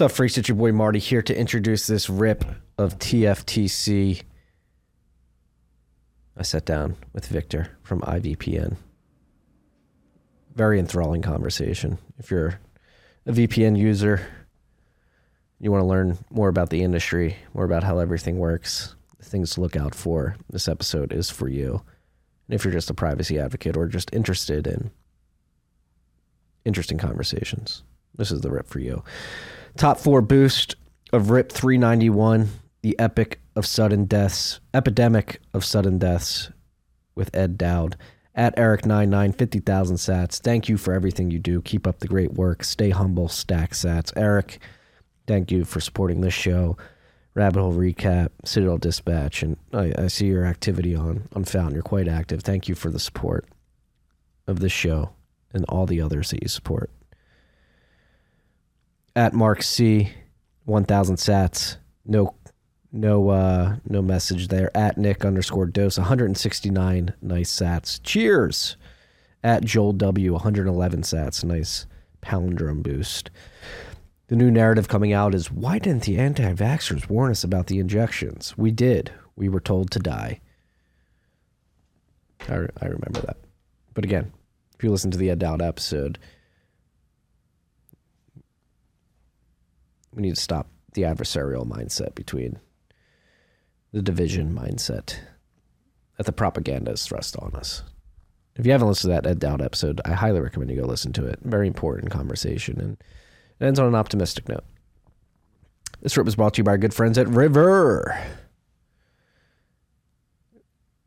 Up, freaks? It's your boy Marty here to introduce this rip of TFTC. I sat down with Victor from IVPN. Very enthralling conversation. If you're a VPN user, you want to learn more about the industry, more about how everything works, things to look out for, this episode is for you. And if you're just a privacy advocate or just interested in interesting conversations, this is the rip for you. Top four boost of RIP 391, the epic of sudden deaths, epidemic of sudden deaths with Ed Dowd. At Eric99, 50,000 sats. Thank you for everything you do. Keep up the great work. Stay humble, stack sats. Eric, thank you for supporting this show. Rabbit Hole Recap, Citadel Dispatch, and I, I see your activity on, on Fountain. You're quite active. Thank you for the support of this show and all the others that you support at Mark C, one thousand sats. No, no, uh, no message there. At Nick underscore dose, one hundred and sixty nine. Nice sats. Cheers. At Joel W, one hundred eleven sats. Nice palindrome boost. The new narrative coming out is why didn't the anti vaxxers warn us about the injections? We did. We were told to die. I, I remember that. But again, if you listen to the Dowd episode, we need to stop the adversarial mindset between the division mindset that the propaganda is thrust on us. If you haven't listened to that Ed Dowd episode, I highly recommend you go listen to it. Very important conversation, and it ends on an optimistic note. This trip was brought to you by our good friends at River.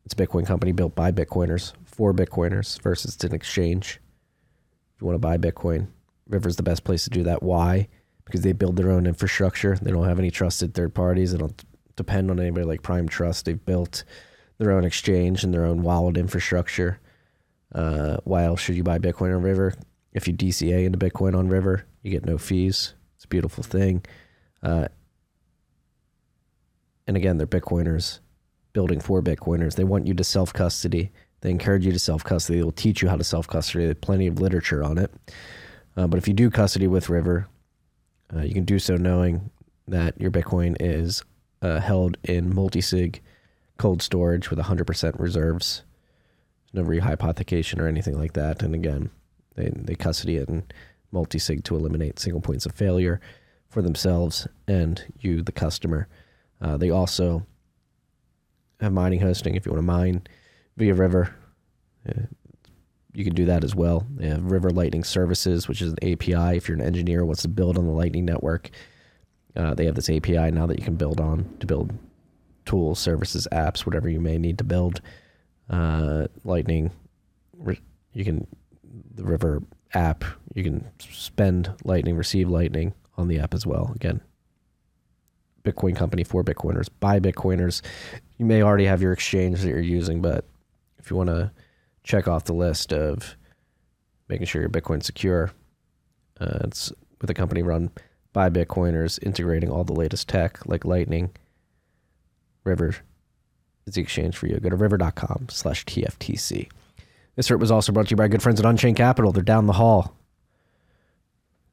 It's a Bitcoin company built by Bitcoiners for Bitcoiners versus an exchange. If you want to buy Bitcoin, River's the best place to do that. Why? Because they build their own infrastructure. They don't have any trusted third parties. They don't depend on anybody like Prime Trust. They've built their own exchange and their own wallet infrastructure. Uh, why else should you buy Bitcoin on River? If you DCA into Bitcoin on River, you get no fees. It's a beautiful thing. Uh, and again, they're Bitcoiners building for Bitcoiners. They want you to self custody. They encourage you to self custody. They will teach you how to self custody. There's plenty of literature on it. Uh, but if you do custody with River, uh, you can do so knowing that your Bitcoin is uh, held in multi-sig cold storage with 100% reserves. No rehypothecation or anything like that. And again, they, they custody it in multi-sig to eliminate single points of failure for themselves and you, the customer. Uh, they also have mining hosting if you want to mine via River. You can do that as well. They have River Lightning Services, which is an API. If you're an engineer wants to build on the Lightning Network, uh, they have this API now that you can build on to build tools, services, apps, whatever you may need to build. Uh, Lightning, you can the River app. You can spend Lightning, receive Lightning on the app as well. Again, Bitcoin company for Bitcoiners, by Bitcoiners. You may already have your exchange that you're using, but if you want to check off the list of making sure your Bitcoin secure. Uh, it's with a company run by Bitcoiners, integrating all the latest tech like Lightning. River is the exchange for you. Go to river.com slash TFTC. This trip was also brought to you by good friends at Unchained Capital. They're down the hall.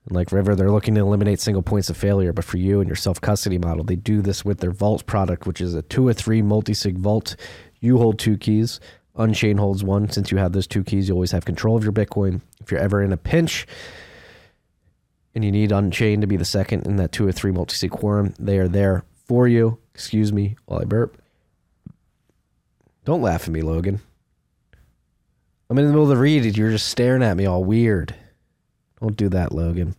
And like River, they're looking to eliminate single points of failure. But for you and your self custody model, they do this with their Vault product, which is a two or three multi sig vault. You hold two keys. Unchain holds one. Since you have those two keys, you always have control of your Bitcoin. If you're ever in a pinch and you need Unchain to be the second in that two or three multi sig quorum, they are there for you. Excuse me while I burp. Don't laugh at me, Logan. I'm in the middle of the read. and You're just staring at me all weird. Don't do that, Logan.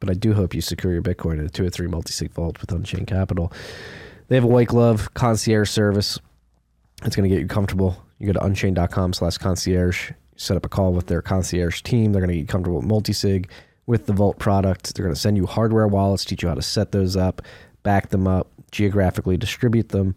But I do hope you secure your Bitcoin in a two or three multi sig vault with Unchained Capital. They have a white glove concierge service. It's going to get you comfortable you go to unchained.com slash concierge, set up a call with their concierge team. They're going to get comfortable with multisig, with the Vault product. They're going to send you hardware wallets, teach you how to set those up, back them up, geographically distribute them,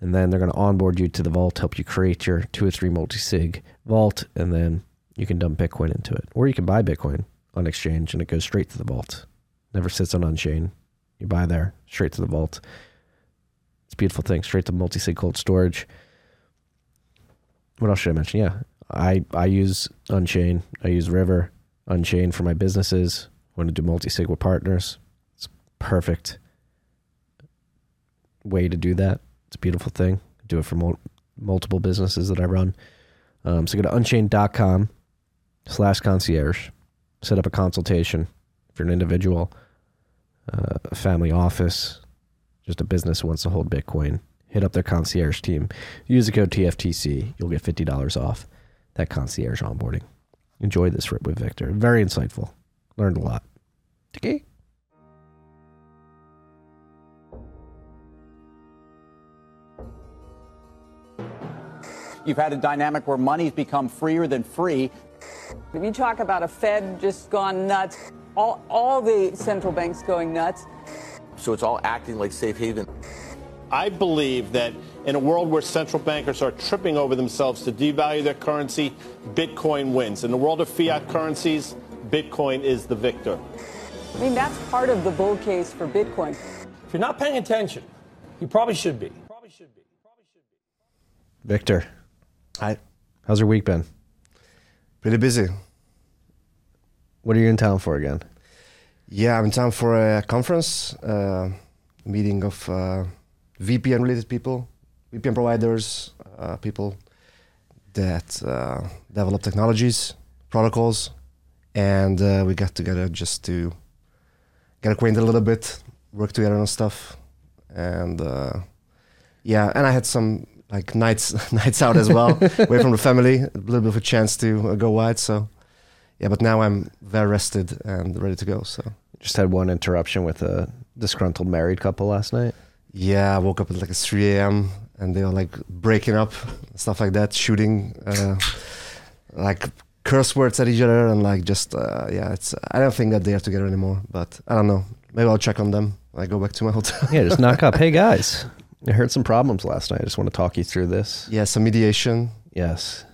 and then they're going to onboard you to the Vault, help you create your two or three multi-sig Vault, and then you can dump Bitcoin into it. Or you can buy Bitcoin on exchange and it goes straight to the Vault. Never sits on Unchain. You buy there, straight to the Vault. It's a beautiful thing, straight to multi-sig cold storage what else should I mention? Yeah, I I use Unchain. I use River Unchain for my businesses. Want to do multi sig with partners. It's perfect way to do that. It's a beautiful thing. do it for mul- multiple businesses that I run. Um, so go to unchained.com slash concierge. Set up a consultation if you're an individual, uh, a family office, just a business who wants to hold Bitcoin. Hit up their concierge team. Use the code TFTC. You'll get $50 off that concierge onboarding. Enjoy this rip with Victor. Very insightful. Learned a lot. Okay. You've had a dynamic where money's become freer than free. If you talk about a Fed just gone nuts, all, all the central banks going nuts. So it's all acting like safe haven. I believe that in a world where central bankers are tripping over themselves to devalue their currency, Bitcoin wins. In the world of fiat currencies, Bitcoin is the victor. I mean, that's part of the bull case for Bitcoin. If you're not paying attention, you probably should be. Probably should be. Probably should be. Victor, Hi. how's your week been? Pretty busy. What are you in town for again? Yeah, I'm in town for a conference, uh, meeting of uh, VPN related people, VPN providers, uh, people that uh, develop technologies, protocols, and uh, we got together just to get acquainted a little bit, work together on stuff, and uh, yeah, and I had some like nights nights out as well, away from the family, a little bit of a chance to uh, go wide. So yeah, but now I'm very rested and ready to go. So Just had one interruption with a disgruntled married couple last night. Yeah, I woke up at like 3 a.m. and they were like breaking up, stuff like that, shooting uh, like curse words at each other and like just uh, yeah, it's I don't think that they are together anymore. But I don't know. Maybe I'll check on them. when I go back to my hotel. Yeah, just knock up. Hey guys, I heard some problems last night. I just want to talk you through this. yeah, some mediation. Yes,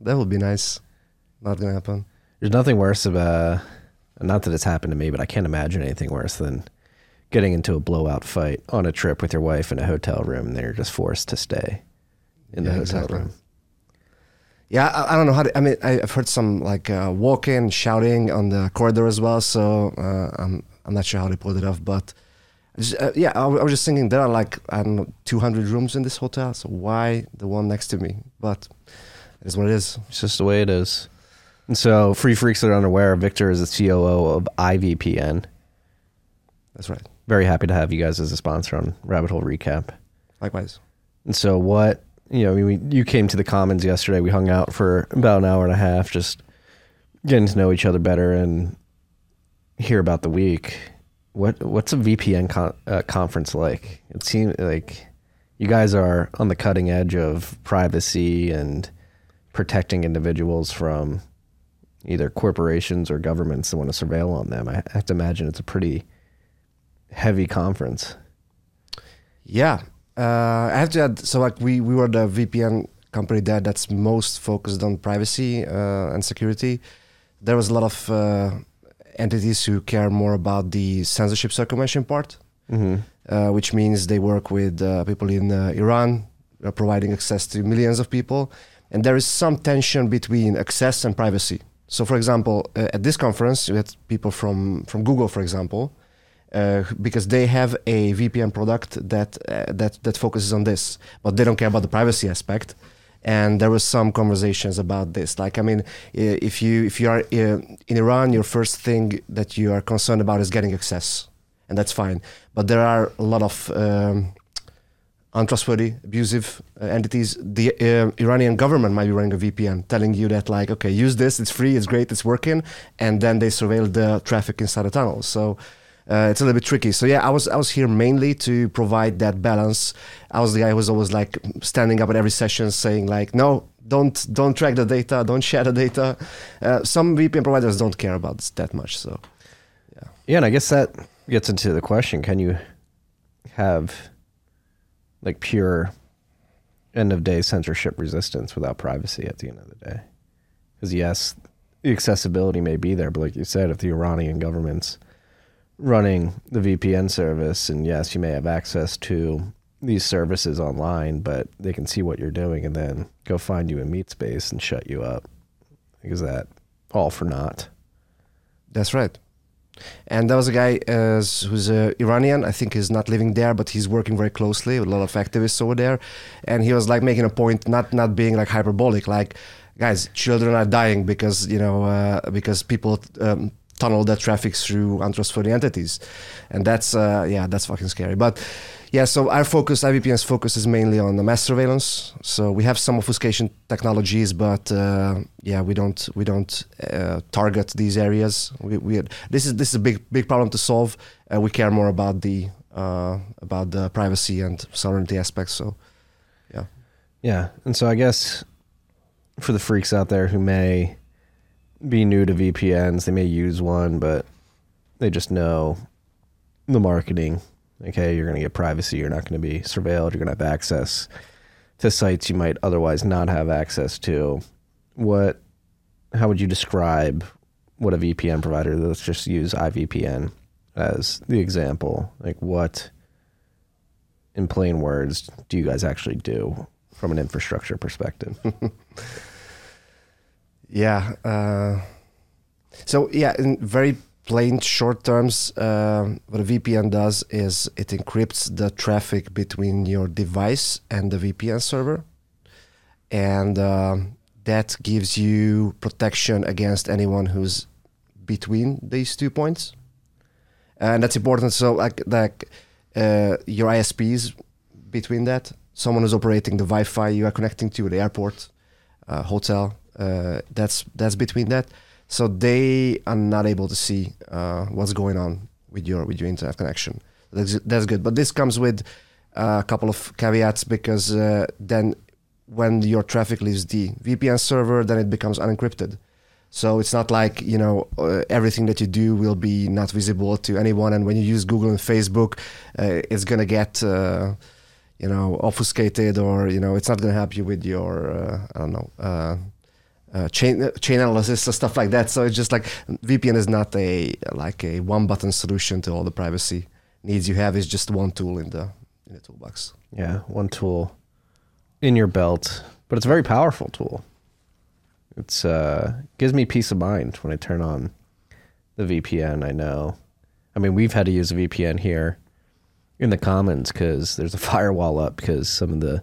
That would be nice. Not gonna happen. there's nothing worse of a. Not that it's happened to me, but I can't imagine anything worse than getting into a blowout fight on a trip with your wife in a hotel room, and they're just forced to stay in the Yeah, hotel exactly. room. Yeah, I, I don't know how. To, I mean, I, I've heard some like uh, walking, shouting on the corridor as well. So uh, I'm I'm not sure how they pulled it off, but just, uh, yeah, I was just thinking there are like I don't know 200 rooms in this hotel. So why the one next to me? But it is what it is. It's just the way it is. And so, free freaks that are unaware, Victor is the COO of IVPN. That's right. Very happy to have you guys as a sponsor on Rabbit Hole Recap. Likewise. And so, what you know, I mean, we, you came to the Commons yesterday. We hung out for about an hour and a half, just getting to know each other better and hear about the week. What what's a VPN con- uh, conference like? It seems like you guys are on the cutting edge of privacy and protecting individuals from either corporations or governments that want to surveil on them. I have to imagine it's a pretty heavy conference. Yeah, uh, I have to add. So like we we were the VPN company there that's most focused on privacy uh, and security. There was a lot of uh, entities who care more about the censorship circumvention part, Mm-hmm. uh, which means they work with uh, people in uh, Iran, providing access to millions of people, and there is some tension between access and privacy. So, for example, uh, at this conference, we had people from from Google, for example, uh, because they have a VPN product that uh, that that focuses on this, but they don't care about the privacy aspect. And there was some conversations about this. Like, I mean, if you if you are uh, in Iran, your first thing that you are concerned about is getting access, and that's fine. But there are a lot of um, untrustworthy, abusive uh, entities. The uh, Iranian government might be running a VPN, telling you that like, okay, use this, it's free, it's great, it's working, and then they surveil the traffic inside the tunnel. So uh, it's a little bit tricky. So yeah, I was I was here mainly to provide that balance. I was the guy who was always like standing up at every session, saying like, no. Don't don't track the data. Don't share the data. Uh, some VPN providers don't care about that much. So Yeah, and I guess that gets into the question: Can you have like pure end of day censorship resistance without privacy at the end of the day? Because yes, the accessibility may be there, but like you said, if the Iranian government's running the VPN service, and yes, you may have access to these services online, but they can see what you're doing and then go find you in meat space and shut you up. Is that all for naught? That's right. And there was a guy uh, who's uh, Iranian. I think he's not living there, but he's working very closely with a lot of activists over there. And he was like making a point, not not being like hyperbolic, like guys, children are dying because you know uh, because people um, tunnel that traffic through untrustworthy entities, and that's uh, yeah, that's fucking scary. But yeah, so our focus, IVPN's focus is mainly on the mass surveillance. So we have some obfuscation technologies, but uh, yeah, we don't we don't uh, target these areas. We, we this is this is a big big problem to solve. Uh, we care more about the uh, about the privacy and sovereignty aspects. So yeah, Yeah, and so I guess for the freaks out there who may be new to VPNs, they may use one, but they just know the marketing. Okay, you're going to get privacy. You're not going to be surveilled. You're going to have access to sites you might otherwise not have access to. What? How would you describe what a VPN provider? Let's just use IVPN as the example. Like, what, in plain words, do you guys actually do from an infrastructure perspective? yeah. Uh, so yeah, in very plain short terms, uh, what a VPN does is it encrypts the traffic between your device and the VPN server, and um that gives you protection against anyone who's between these two points, and that's important. So like like uh, your ISPs between that, someone who's operating the Wi-Fi you are connecting to the airport, uh, hotel. Uh, that's that's between that so they are not able to see uh, what's going on with your with your internet connection. That's that's good, but this comes with uh, a couple of caveats because uh, then when your traffic leaves the VPN server, then it becomes unencrypted. So it's not like you know uh, everything that you do will be not visible to anyone, and when you use Google and Facebook, uh, it's gonna get uh, you know obfuscated, or you know it's not gonna help you with your uh, I don't know uh, chain uh, chain analysis or stuff like that. So it's just like VPN is not a like a one button solution to all the privacy needs you have. It's just one tool in the in the toolbox. Yeah, one tool in your belt, but it's a very powerful tool. It's uh gives me peace of mind when I turn on the VPN. I know. I mean, we've had to use a VPN here in the commons because there's a firewall up because some of the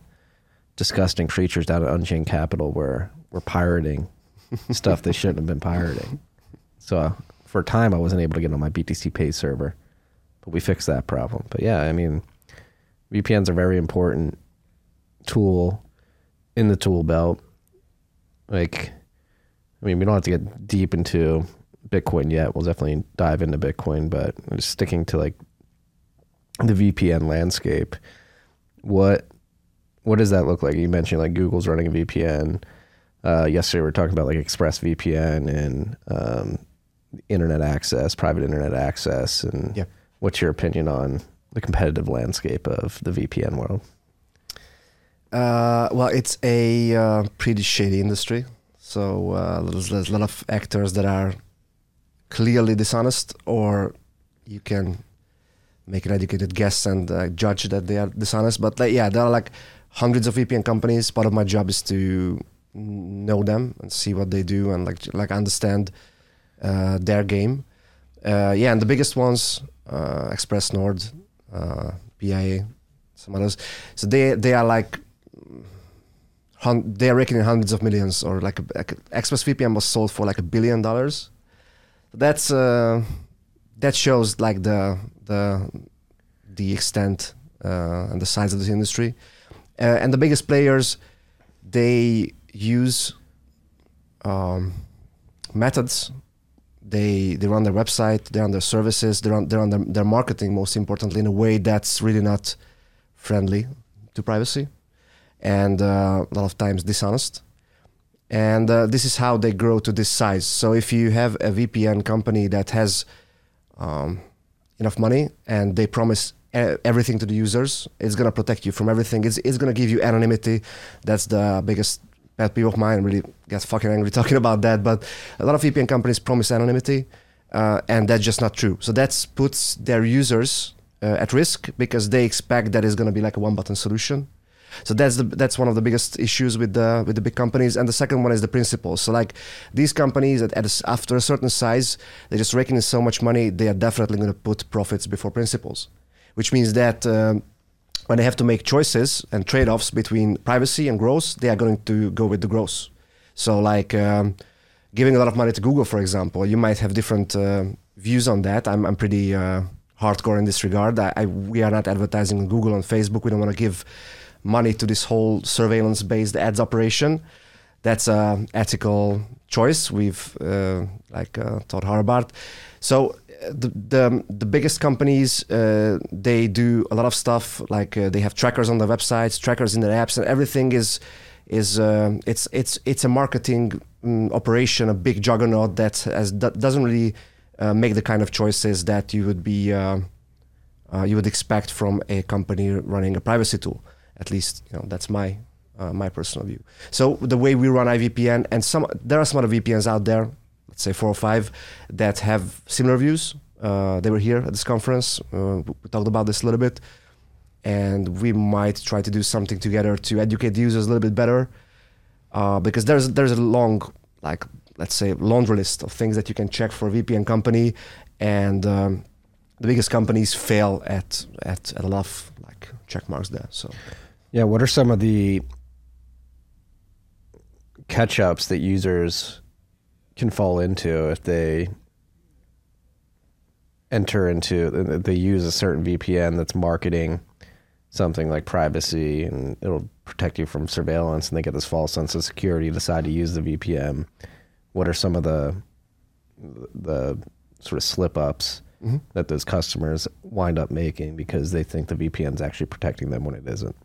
disgusting creatures down at Unchained Capital were were pirating stuff they shouldn't have been pirating. So uh, for a time, I wasn't able to get on my BTCPay server, but we fixed that problem. But yeah, I mean, VPNs are very important tool in the tool belt. Like, I mean, we don't have to get deep into Bitcoin yet. We'll definitely dive into Bitcoin, but just sticking to like the VPN landscape. What what does that look like? You mentioned like Google's running a VPN. Uh, yesterday we were talking about like ExpressVPN and um, internet access, private internet access, and Yeah. what's your opinion on the competitive landscape of the VPN world? Uh, well, it's a uh, pretty shady industry. So uh, there's, there's a lot of actors that are clearly dishonest, or you can make an educated guess and uh, judge that they are dishonest. But like, yeah, there are like hundreds of VPN companies. Part of my job is to know them and see what they do and like like understand uh, their game. Uh, yeah, and the biggest ones, uh, Express Nord, uh, PIA, some others. So they they are like hun- they are reckoning hundreds of millions, or like, like ExpressVPN was sold for like a billion dollars. That's uh, that shows like the the the extent uh, and the size of this industry. Uh, and the biggest players, they use um, methods. They they run their website, they run their services, they run they run their, their marketing most importantly in a way that's really not friendly to privacy, and uh, a lot of times dishonest. And uh, this is how they grow to this size. So if you have a VPN company that has um, enough money and they promise everything to the users, it's gonna protect you from everything. It's it's gonna give you anonymity. That's the biggest pet peeve of mine. Really get fucking angry talking about that. But a lot of VPN companies promise anonymity, uh, and that's just not true. So that puts their users uh, at risk because they expect that it's gonna be like a one button solution. So that's the that's one of the biggest issues with the with the big companies. And the second one is the principles. So like these companies at, at a after a certain size, they're just raking in so much money. They are definitely going to put profits before principles, which means that. Um, when they have to make choices and trade-offs between privacy and growth, they are going to go with the growth. So, like um, giving a lot of money to Google, for example, you might have different uh, views on that. I'm, I'm pretty uh, hardcore in this regard. I, I, we are not advertising on Google and Facebook. We don't want to give money to this whole surveillance-based ads operation. That's an ethical choice. We've uh, like uh, hard about. So the, the the biggest companies uh, they do a lot of stuff like uh, they have trackers on their websites, trackers in their apps, and everything is is uh, it's it's it's a marketing um, operation, a big juggernaut that has that doesn't really uh, make the kind of choices that you would be uh, uh, you would expect from a company running a privacy tool. At least you know that's my my personal view. So the way we run IVPN and some there are some other VPNs out there, let's say four or five, that have similar views. Uh, they were here at this conference. Uh, we talked about this a little bit and we might try to do something together to educate the users a little bit better uh, because there's there's a long like let's say laundry list of things that you can check for a VPN company and um, the biggest companies fail at, at at a lot of like check marks there so Yeah, what are some of the catch ups that users can fall into if they enter into they use a certain VPN that's marketing something like privacy and it'll protect you from surveillance and they get this false sense of security decide to use the VPN what are some of the the sort of slip ups mm-hmm. that those customers wind up making because they think the VPN is actually protecting them when it isn't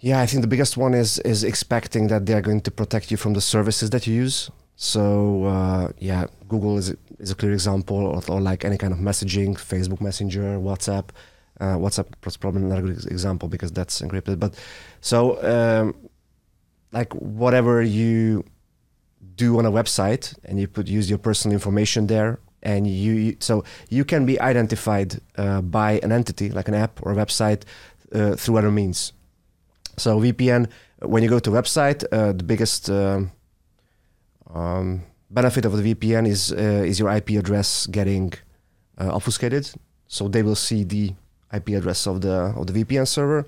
Yeah, I think the biggest one is is expecting that they are going to protect you from the services that you use. So uh, yeah, Google is is a clear example, or, or like any kind of messaging, Facebook Messenger, WhatsApp. Uh, WhatsApp is probably not a good example because that's encrypted. But so um, like whatever you do on a website and you put use your personal information there and you, you so you can be identified uh, by an entity like an app or a website uh, through other means so VPN, when you go to website, uh, the biggest um, um, benefit of the VPN is uh, is your IP address getting uh, obfuscated. So they will see the IP address of the of the VPN server.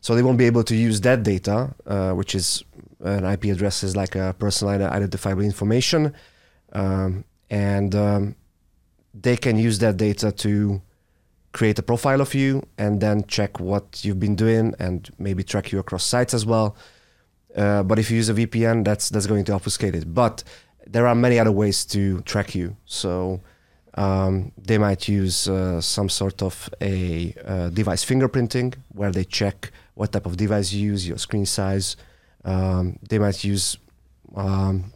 So they won't be able to use that data, uh, which is an IP address is like a personal identifiable information, um, and um, they can use that data to create a profile of you and then check what you've been doing and maybe track you across sites as well. Uh, but if you use a VPN, that's that's going to obfuscate it. But there are many other ways to track you. So um, they might use uh, some sort of a uh, device fingerprinting, where they check what type of device you use, your screen size. Um, they might use um,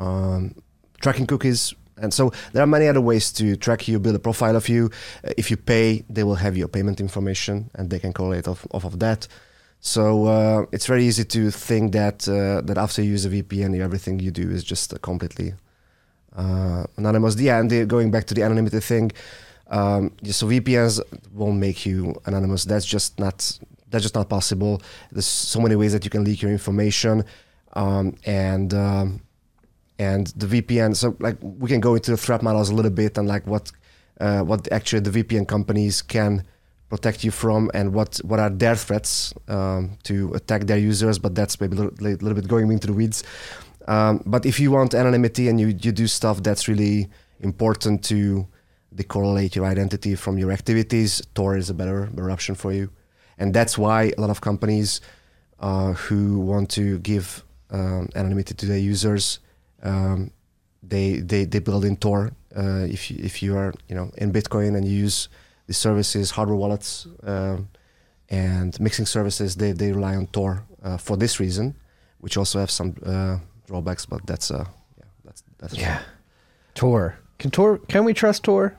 um, tracking cookies. And so there are many other ways to track you, build a profile of you. Uh, if you pay, they will have your payment information and they can correlate off, off of that. So uh, it's very easy to think that uh, that after you use a VPN, everything you do is just uh, completely uh, anonymous. Yeah, and the, going back to the anonymity thing, um, so VPNs won't make you anonymous. That's just not that's just not possible. There's so many ways that you can leak your information, um, and um, and the VPN. So like we can go into the threat models a little bit and like what uh, what actually the VPN companies can protect you from and what what are their threats um, to attack their users. But that's maybe a little, little bit going into the weeds. Um, but if you want anonymity and you you do stuff that's really important to decorrelate your identity from your activities, Tor is a better better option for you. And that's why a lot of companies uh, who want to give um, anonymity to their users um, they, they they build in Tor. Uh, if you, if you are you know in Bitcoin and you use the services, hardware wallets, um, and mixing services, they, they rely on Tor uh, for this reason, which also have some uh, drawbacks. But that's uh yeah that's that's Yeah. Tor. Can Tor can we trust Tor?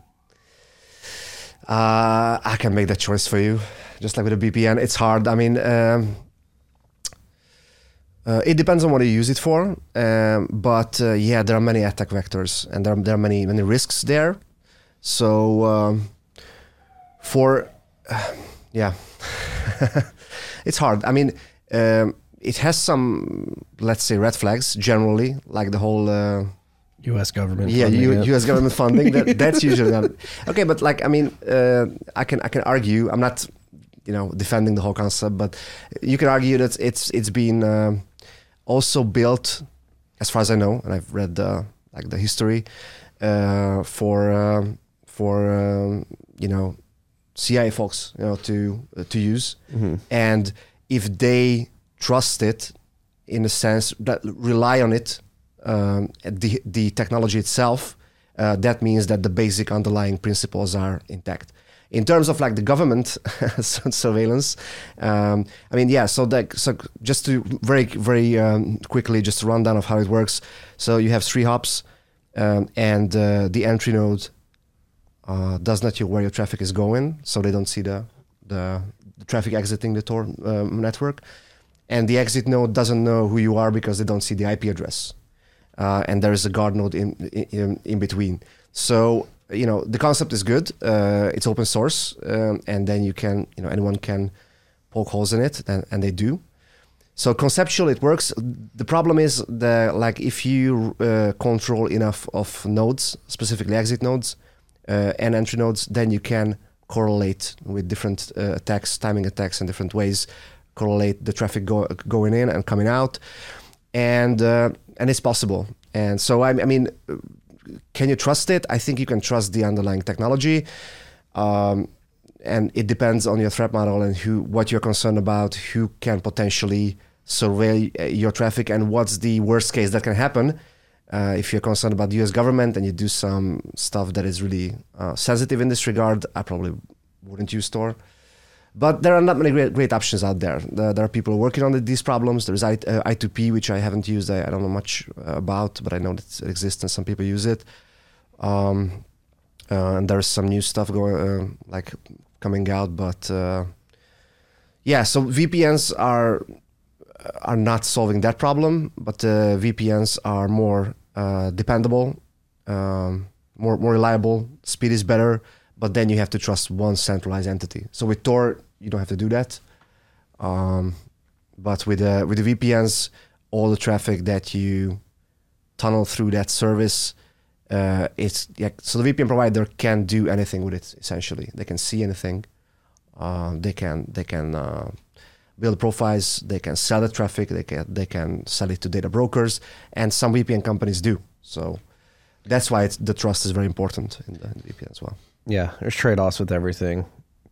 Uh, I can make that choice for you, just like with a VPN. It's hard. I mean, um, uh, it depends on what you use it for. Um, but uh, yeah, there are many attack vectors, and there are, there are many many risks there. So um, for Yeah, it's hard. I mean, um, it has some, let's say, red flags generally, like the whole. Uh, U.S. government. yeah, funding U-. U.S. government funding. That, that's usually not, okay. But like, I mean, uh, I can I can argue. I'm not, you know, defending the whole concept, but you can argue that it's it's been um also built, as far as I know, and I've read the like the history, uh, for um, for um, you know, CIA folks, you know, to uh, to use, and if they trust it, in a sense that rely on it, um, the the technology itself, uh, that means that the basic underlying principles are intact. In terms of like the government surveillance, um, I mean, yeah. So that so just to very very um, quickly just a rundown of how it works. So you have three hops, um, and uh, the entry node uh, does not know where your traffic is going, so they don't see the the, the traffic exiting the Tor um, network, and the exit node doesn't know who you are because they don't see the IP address, uh, and there is a guard node in, in in between. So you know the concept is good. Uh, it's open source, um, and then you can you know anyone can poke holes in it, and, and they do. So conceptually it works. The problem is the like if you uh, control enough of nodes, specifically exit nodes uh, and entry nodes, then you can correlate with different uh, attacks, timing attacks in different ways, correlate the traffic go- going in and coming out, and uh, and it's possible. And so I, I mean, can you trust it? I think you can trust the underlying technology. Um, and it depends on your threat model and who what you're concerned about who can potentially survey uh, your traffic and what's the worst case that can happen uh, if you're concerned about the us government and you do some stuff that is really uh, sensitive in this regard i probably wouldn't use tor but there are not many great, great options out there. There, are people working on the, these problems. There's I, uh, I2P, which I haven't used. I, don't know much uh, about, but I know that it exists and some people use it. Um, uh, and there's some new stuff going, uh, like coming out. But uh, yeah, so VPNs are are not solving that problem, but uh, VPNs are more uh, dependable, um, more more reliable. Speed is better, but then you have to trust one centralized entity. So with Tor, you don't have to do that. Um, but with uh, with the VPNs, all the traffic that you tunnel through that service, uh, it's yeah. So the VPN provider can do anything with it. Essentially, they can see anything. Uh, they can they can uh, build profiles. They can sell the traffic. They can they can sell it to data brokers, and some VPN companies do. So that's why the trust is very important in the, in the VPN as well. yeah, there's trade offs with everything.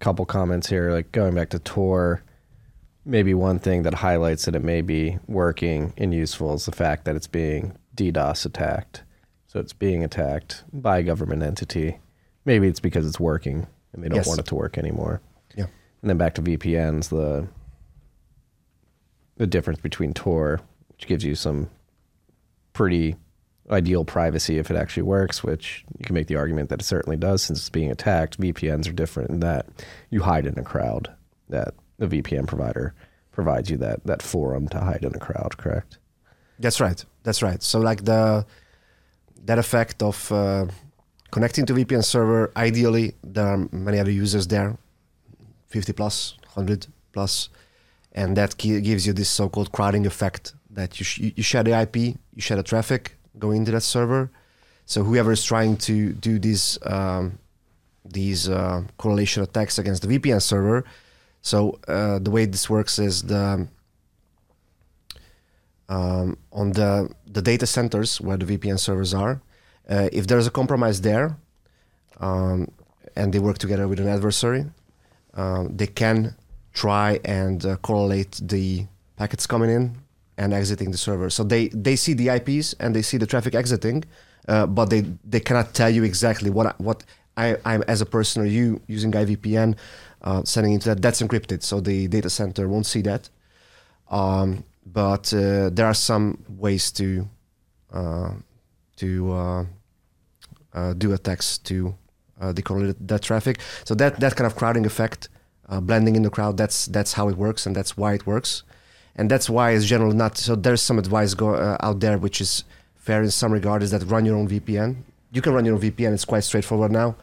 Couple comments here, like going back to Tor. Maybe one thing that highlights that it may be working and useful is the fact that it's being DDoS attacked. So it's being attacked by a government entity. Maybe it's because it's working and they don't Yes. want it to work anymore. Yeah. And then back to VPNs, the the difference between Tor, which gives you some pretty ideal privacy if it actually works, which you can make the argument that it certainly does since it's being attacked. VPNs are different in that you hide in a crowd. That the VPN provider provides you that that forum to hide in a crowd, correct? That's right. That's right. So like the that effect of uh, connecting to VPN server, ideally there are many other users there, 50 plus, 100 plus, and that gives you this so-called crowding effect that you, sh- you share the IP, you share the traffic going into that server. So whoever is trying to do these um, these uh, correlation attacks against the VPN server, so uh, the way this works is the um, on the the data centers where the VPN servers are. Uh, if there's a compromise there, um, and they work together with an adversary, um, they can try and uh, correlate the packets coming in and exiting the server. So they they see the IPs and they see the traffic exiting, uh, but they they cannot tell you exactly what what I, I'm as a person or you using IVPN uh, sending into that. That's encrypted, so the data center won't see that. Um, but uh, there are some ways to uh, to uh, uh, do attacks to uh, decorrelate that traffic. So that that kind of crowding effect, blending in the crowd, that's that's how it works, and that's why it works, and that's why it's generally not. So there's some advice go uh, out there which is fair in some regard is that run your own VPN. You can run your own VPN. It's quite straightforward now.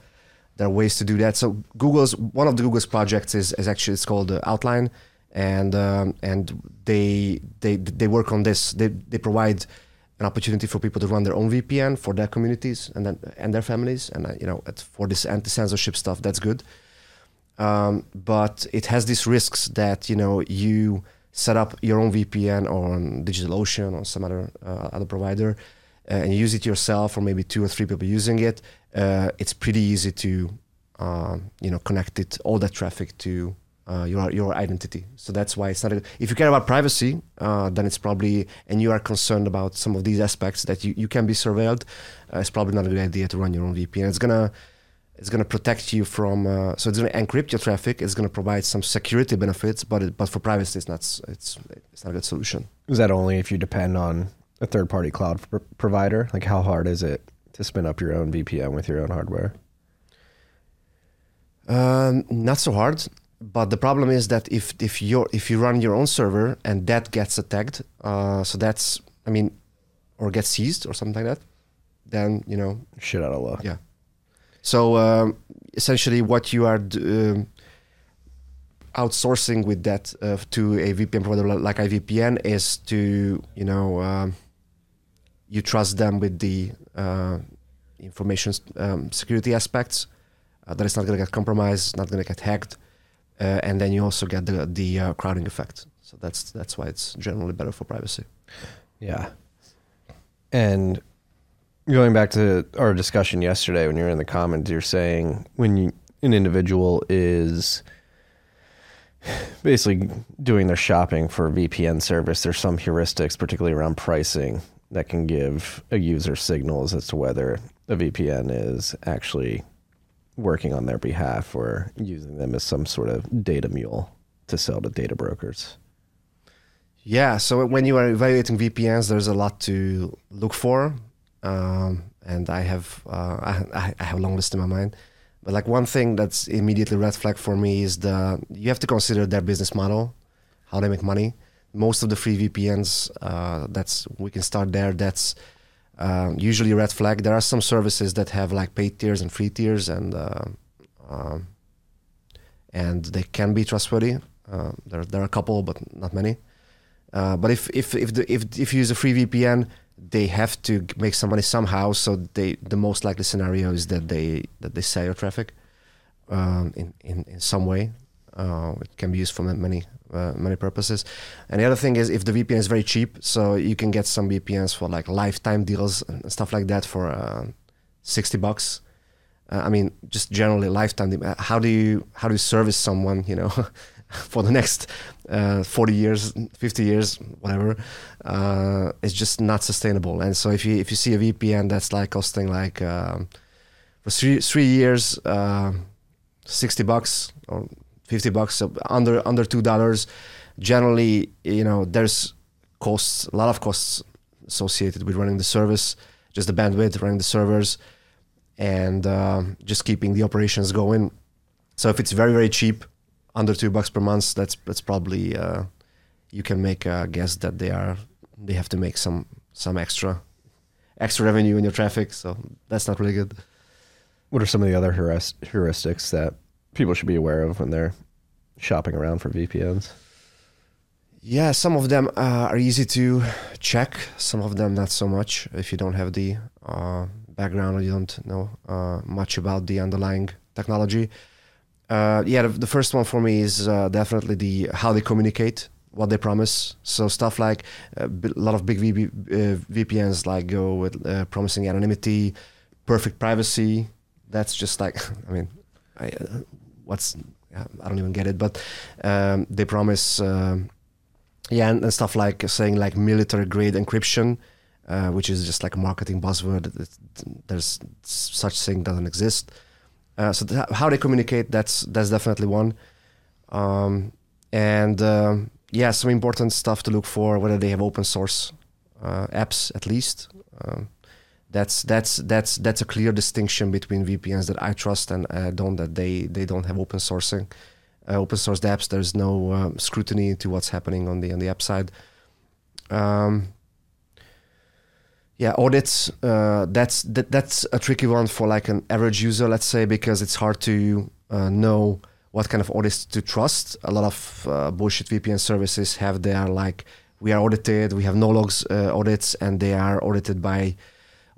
there are ways to do that. So Google's one of the Google's projects is, is actually it's called uh, Outline, and um, and they they they work on this. They they provide an opportunity for people to run their own VPN for their communities and then and their families, and uh, you know at, for this anti-censorship stuff, that's good. Um, but it has these risks that you know you set up your own VPN or on DigitalOcean or some other uh, other provider, uh, and use it yourself, or maybe two or three people using it. Uh, it's pretty easy to um, you know connect it all that traffic to uh, your your identity. So that's why it's not. A, if you care about privacy, uh, then it's probably and you are concerned about some of these aspects that you, you can be surveilled. Uh, it's probably not a good idea to run your own VPN. It's gonna it's going to protect you from uh, so it's going to encrypt your traffic it's going to provide some security benefits but it, but for privacy it's not it's it's not a good solution Is that only if you depend on a third party cloud pr- provider? Like, how hard is it to spin up your own VPN with your own hardware? um, not so hard but the problem is that if if you if you run your own server and that gets attacked uh, so that's i mean or gets seized or something like that then you know Shit out of luck. Yeah. So um, essentially, what you are um, outsourcing with that uh, to a VPN provider like IVPN is to you know um, you trust them with the uh, information um, security aspects uh, that it's not going to get compromised, not going to get hacked, uh, and then you also get the the uh, crowding effect. So that's that's why it's generally better for privacy. Yeah. And going back to our discussion yesterday when you were in the Commons, you're saying when you, an individual is basically doing their shopping for a VPN service, there's some heuristics, particularly around pricing, that can give a user signals as to whether a VPN is actually working on their behalf or using them as some sort of data mule to sell to data brokers. Yeah, so when you are evaluating VPNs, there's a lot to look for, um, and I have uh, I, I have a long list in my mind. But like one thing that's immediately red flag for me is the you have to consider their business model, how they make money. Most of the free VPNs, uh, that's we can start there. That's uh, usually red flag. There are some services that have like paid tiers and free tiers, and uh, um, and they can be trustworthy. Uh, there there are a couple, but not many. Uh, but if if if the, if if you use a free VPN, they have to make some money somehow. So they the most likely scenario is that they that they sell your traffic um, in, in in some way. Uh, it can be used for many uh, many purposes. And the other thing is if the VPN is very cheap, so you can get some VPNs for like lifetime deals and stuff like that for uh, sixty bucks. Uh, I mean, just generally lifetime. uh, How do you how do you service someone? You know. for the next uh, 40 years 50 years whatever uh, it's just not sustainable. And so if you if you see a vpn that's like costing like um, for three three years uh, 60 bucks or 50 bucks so under under two dollars generally you know there's costs a lot of costs associated with running the service just the bandwidth running the servers and um just keeping the operations going. So if it's very very cheap under two bucks per month, that's that's probably uh, you can make a guess that they are they have to make some some extra extra revenue in your traffic. So that's not really good. What are some of the other heuristics that people should be aware of when they're shopping around for VPNs? Yeah, some of them uh, are easy to check. Some of them not so much. If you don't have the uh, background or you don't know uh, much about the underlying technology. Uh, yeah, the, the first one for me is uh, definitely the how they communicate, what they promise. So stuff like a lot of big VB, uh, VPNs like go with uh, promising anonymity, perfect privacy. That's just like, I mean, I, uh, what's I don't even get it, but um, they promise, um, yeah, and, and stuff like saying like military grade encryption, uh, which is just like a marketing buzzword. There's such thing doesn't exist. Uh, so th- how they communicate that's that's definitely one. Um, and um, yeah some important stuff to look for whether they have open source uh, apps at least. Um, that's that's that's that's a clear distinction between VPNs that I trust and uh, don't that they they don't have open sourcing. Uh, open source apps there's no um, scrutiny to what's happening on the on the app side. Um, Yeah, audits. Uh, that's that, that's a tricky one for like an average user, let's say, because it's hard to uh, know what kind of audits to trust. A lot of uh, bullshit VPN services have their like we are audited, we have no logs uh, audits, and they are audited by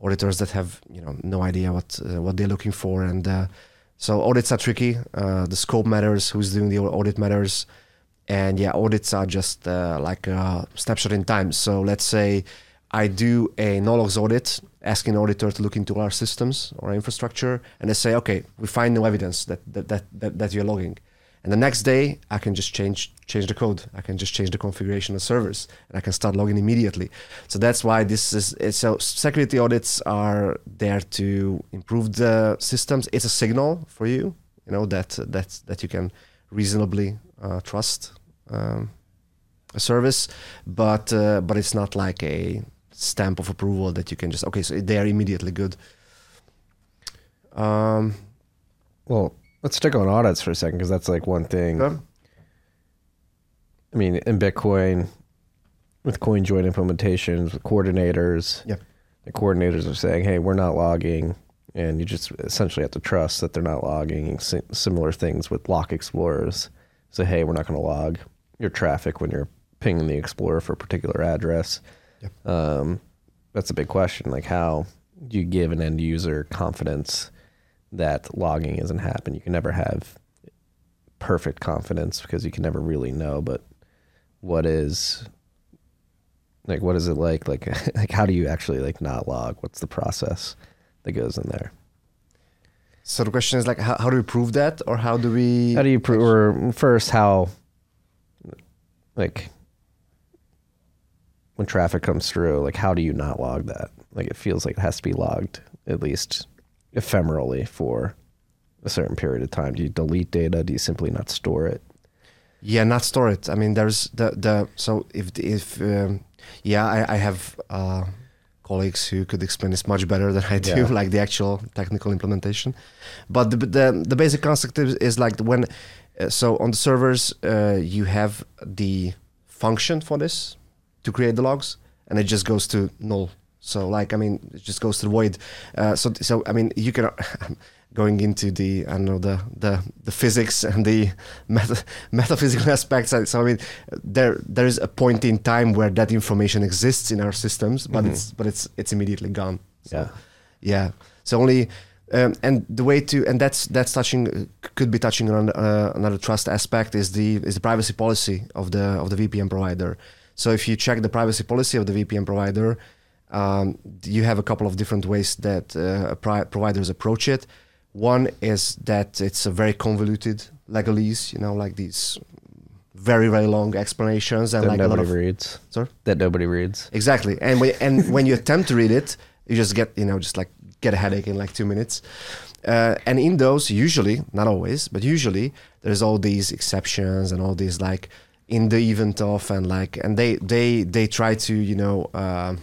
auditors that have you know no idea what uh, what they're looking for, and uh, so audits are tricky. The scope matters, who's doing the audit matters, and yeah, audits are just like a snapshot in time. So let's say I do a no logs audit, asking auditor to look into our systems or infrastructure, and they say, okay, we find no evidence that that that, that, that you're logging. And the next day, I can just change change the code. I can just change the configuration of servers, and I can start logging immediately. So that's why this is so. Security audits are there to improve the systems. It's a signal for you, you know that that that you can reasonably uh, trust um, a service, but uh, but it's not like a stamp of approval that you can just okay. So they are immediately good. Um, Well, let's stick on audits for a second because that's like one thing. I mean, in Bitcoin, with coin join implementations, with coordinators, Yeah. the coordinators are saying, "Hey, we're not logging," and you just essentially have to trust that they're not logging. Si- similar things with block explorers. Say, "Hey, we're not going to log your traffic when you're pinging the explorer for a particular address." Um, that's a big question. Like, how do you give an end user confidence that logging isn't happening? You can never have perfect confidence because you can never really know, but what is like what is it like like like how do you actually like not log what's the process that goes in there So the question is like, how, how do we prove that, or how do we? how do you prove or first how like when traffic comes through like how do you not log that like it feels like it has to be logged at least ephemerally for a certain period of time do you delete data do you simply not store it Yeah, not store it. I mean, there's the the so if if um, yeah, I, I have uh, colleagues who could explain this much better than I do, Yeah. like the actual technical implementation. But the the, the basic concept is, is like when uh, so on the servers uh, you have the function for this to create the logs, and it just goes to null. So like I mean, it just goes to the void. Uh, so so I mean, you can. Going into the I don't know the the, the physics and the meta, metaphysical aspects. So I mean, there there is a point in time where that information exists in our systems, but it's but it's it's immediately gone. So, Yeah. yeah. So only um, and the way to and that's that's touching could be touching on uh, another trust aspect is the is the privacy policy of the of the VPN provider. So if you check the privacy policy of the VPN provider, um, you have a couple of different ways that uh, pri- providers approach it. One is that it's a very convoluted legalese, you know, like these very very long explanations and that like a lot nobody of reads sorry that nobody reads Exactly. And when, and when you attempt to read it, you just get, you know, just like get a headache in like two minutes. Uh, and in those, usually, not always, but usually, there's all these exceptions and all these like in the event of and like, and they they they try to you know uh,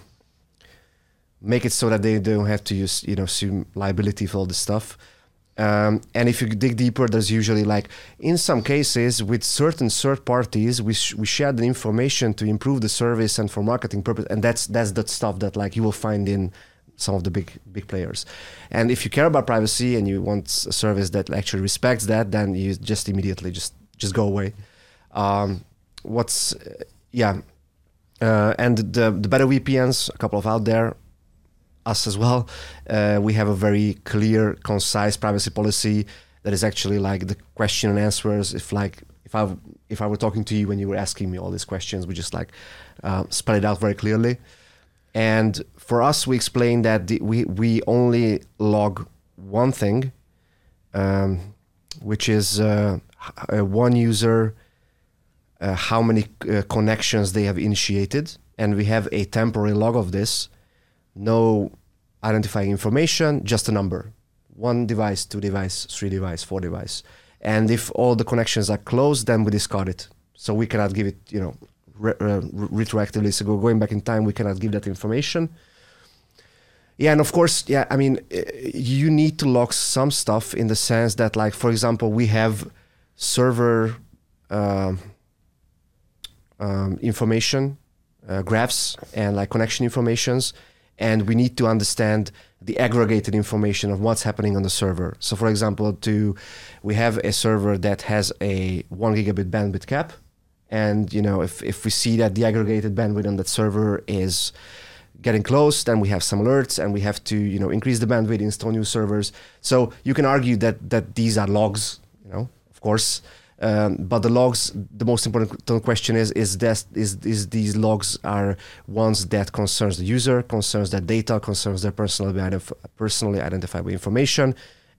make it so that they don't have to use you know assume liability for all this stuff. Um, and if you dig deeper, there's usually like in some cases with certain third parties, we sh- we share the information to improve the service and for marketing purpose, and that's that's the stuff that like you will find in some of the big big players. And if you care about privacy and you want a service that actually respects that, then you just immediately just just go away. Um, what's uh, yeah, uh, and the the better VPNs, a couple of out there, us as well. Uh, we have a very clear, concise privacy policy that is actually like the question and answers. If like if I if I were talking to you when you were asking me all these questions, we just like uh, spell it out very clearly. And for us, we explain that the, we we only log one thing, um, which is uh, one user, uh, how many uh, connections they have initiated, and we have a temporary log of this no identifying information, just a number. One device, two device, three device, four device. And if all the connections are closed, then we discard it. So we cannot give it, you know, re- uh, re- retroactively. So going back in time, we cannot give that information. Yeah, and of course, yeah, I mean, uh, you need to log some stuff in the sense that, like, for example, we have server um, um, information, uh, graphs, and like connection informations and we need to understand the aggregated information of what's happening on the server. So, for example, to we have a server that has a one gigabit bandwidth cap, and you know if if we see that the aggregated bandwidth on that server is getting close, then we have some alerts, and we have to you know increase the bandwidth, install new servers. So you can argue that that these are logs, you know, of course. Um, but the logs, the most important question is: is is these logs are ones that concerns the user, concerns their data, concerns their personally identif- personally identifiable information,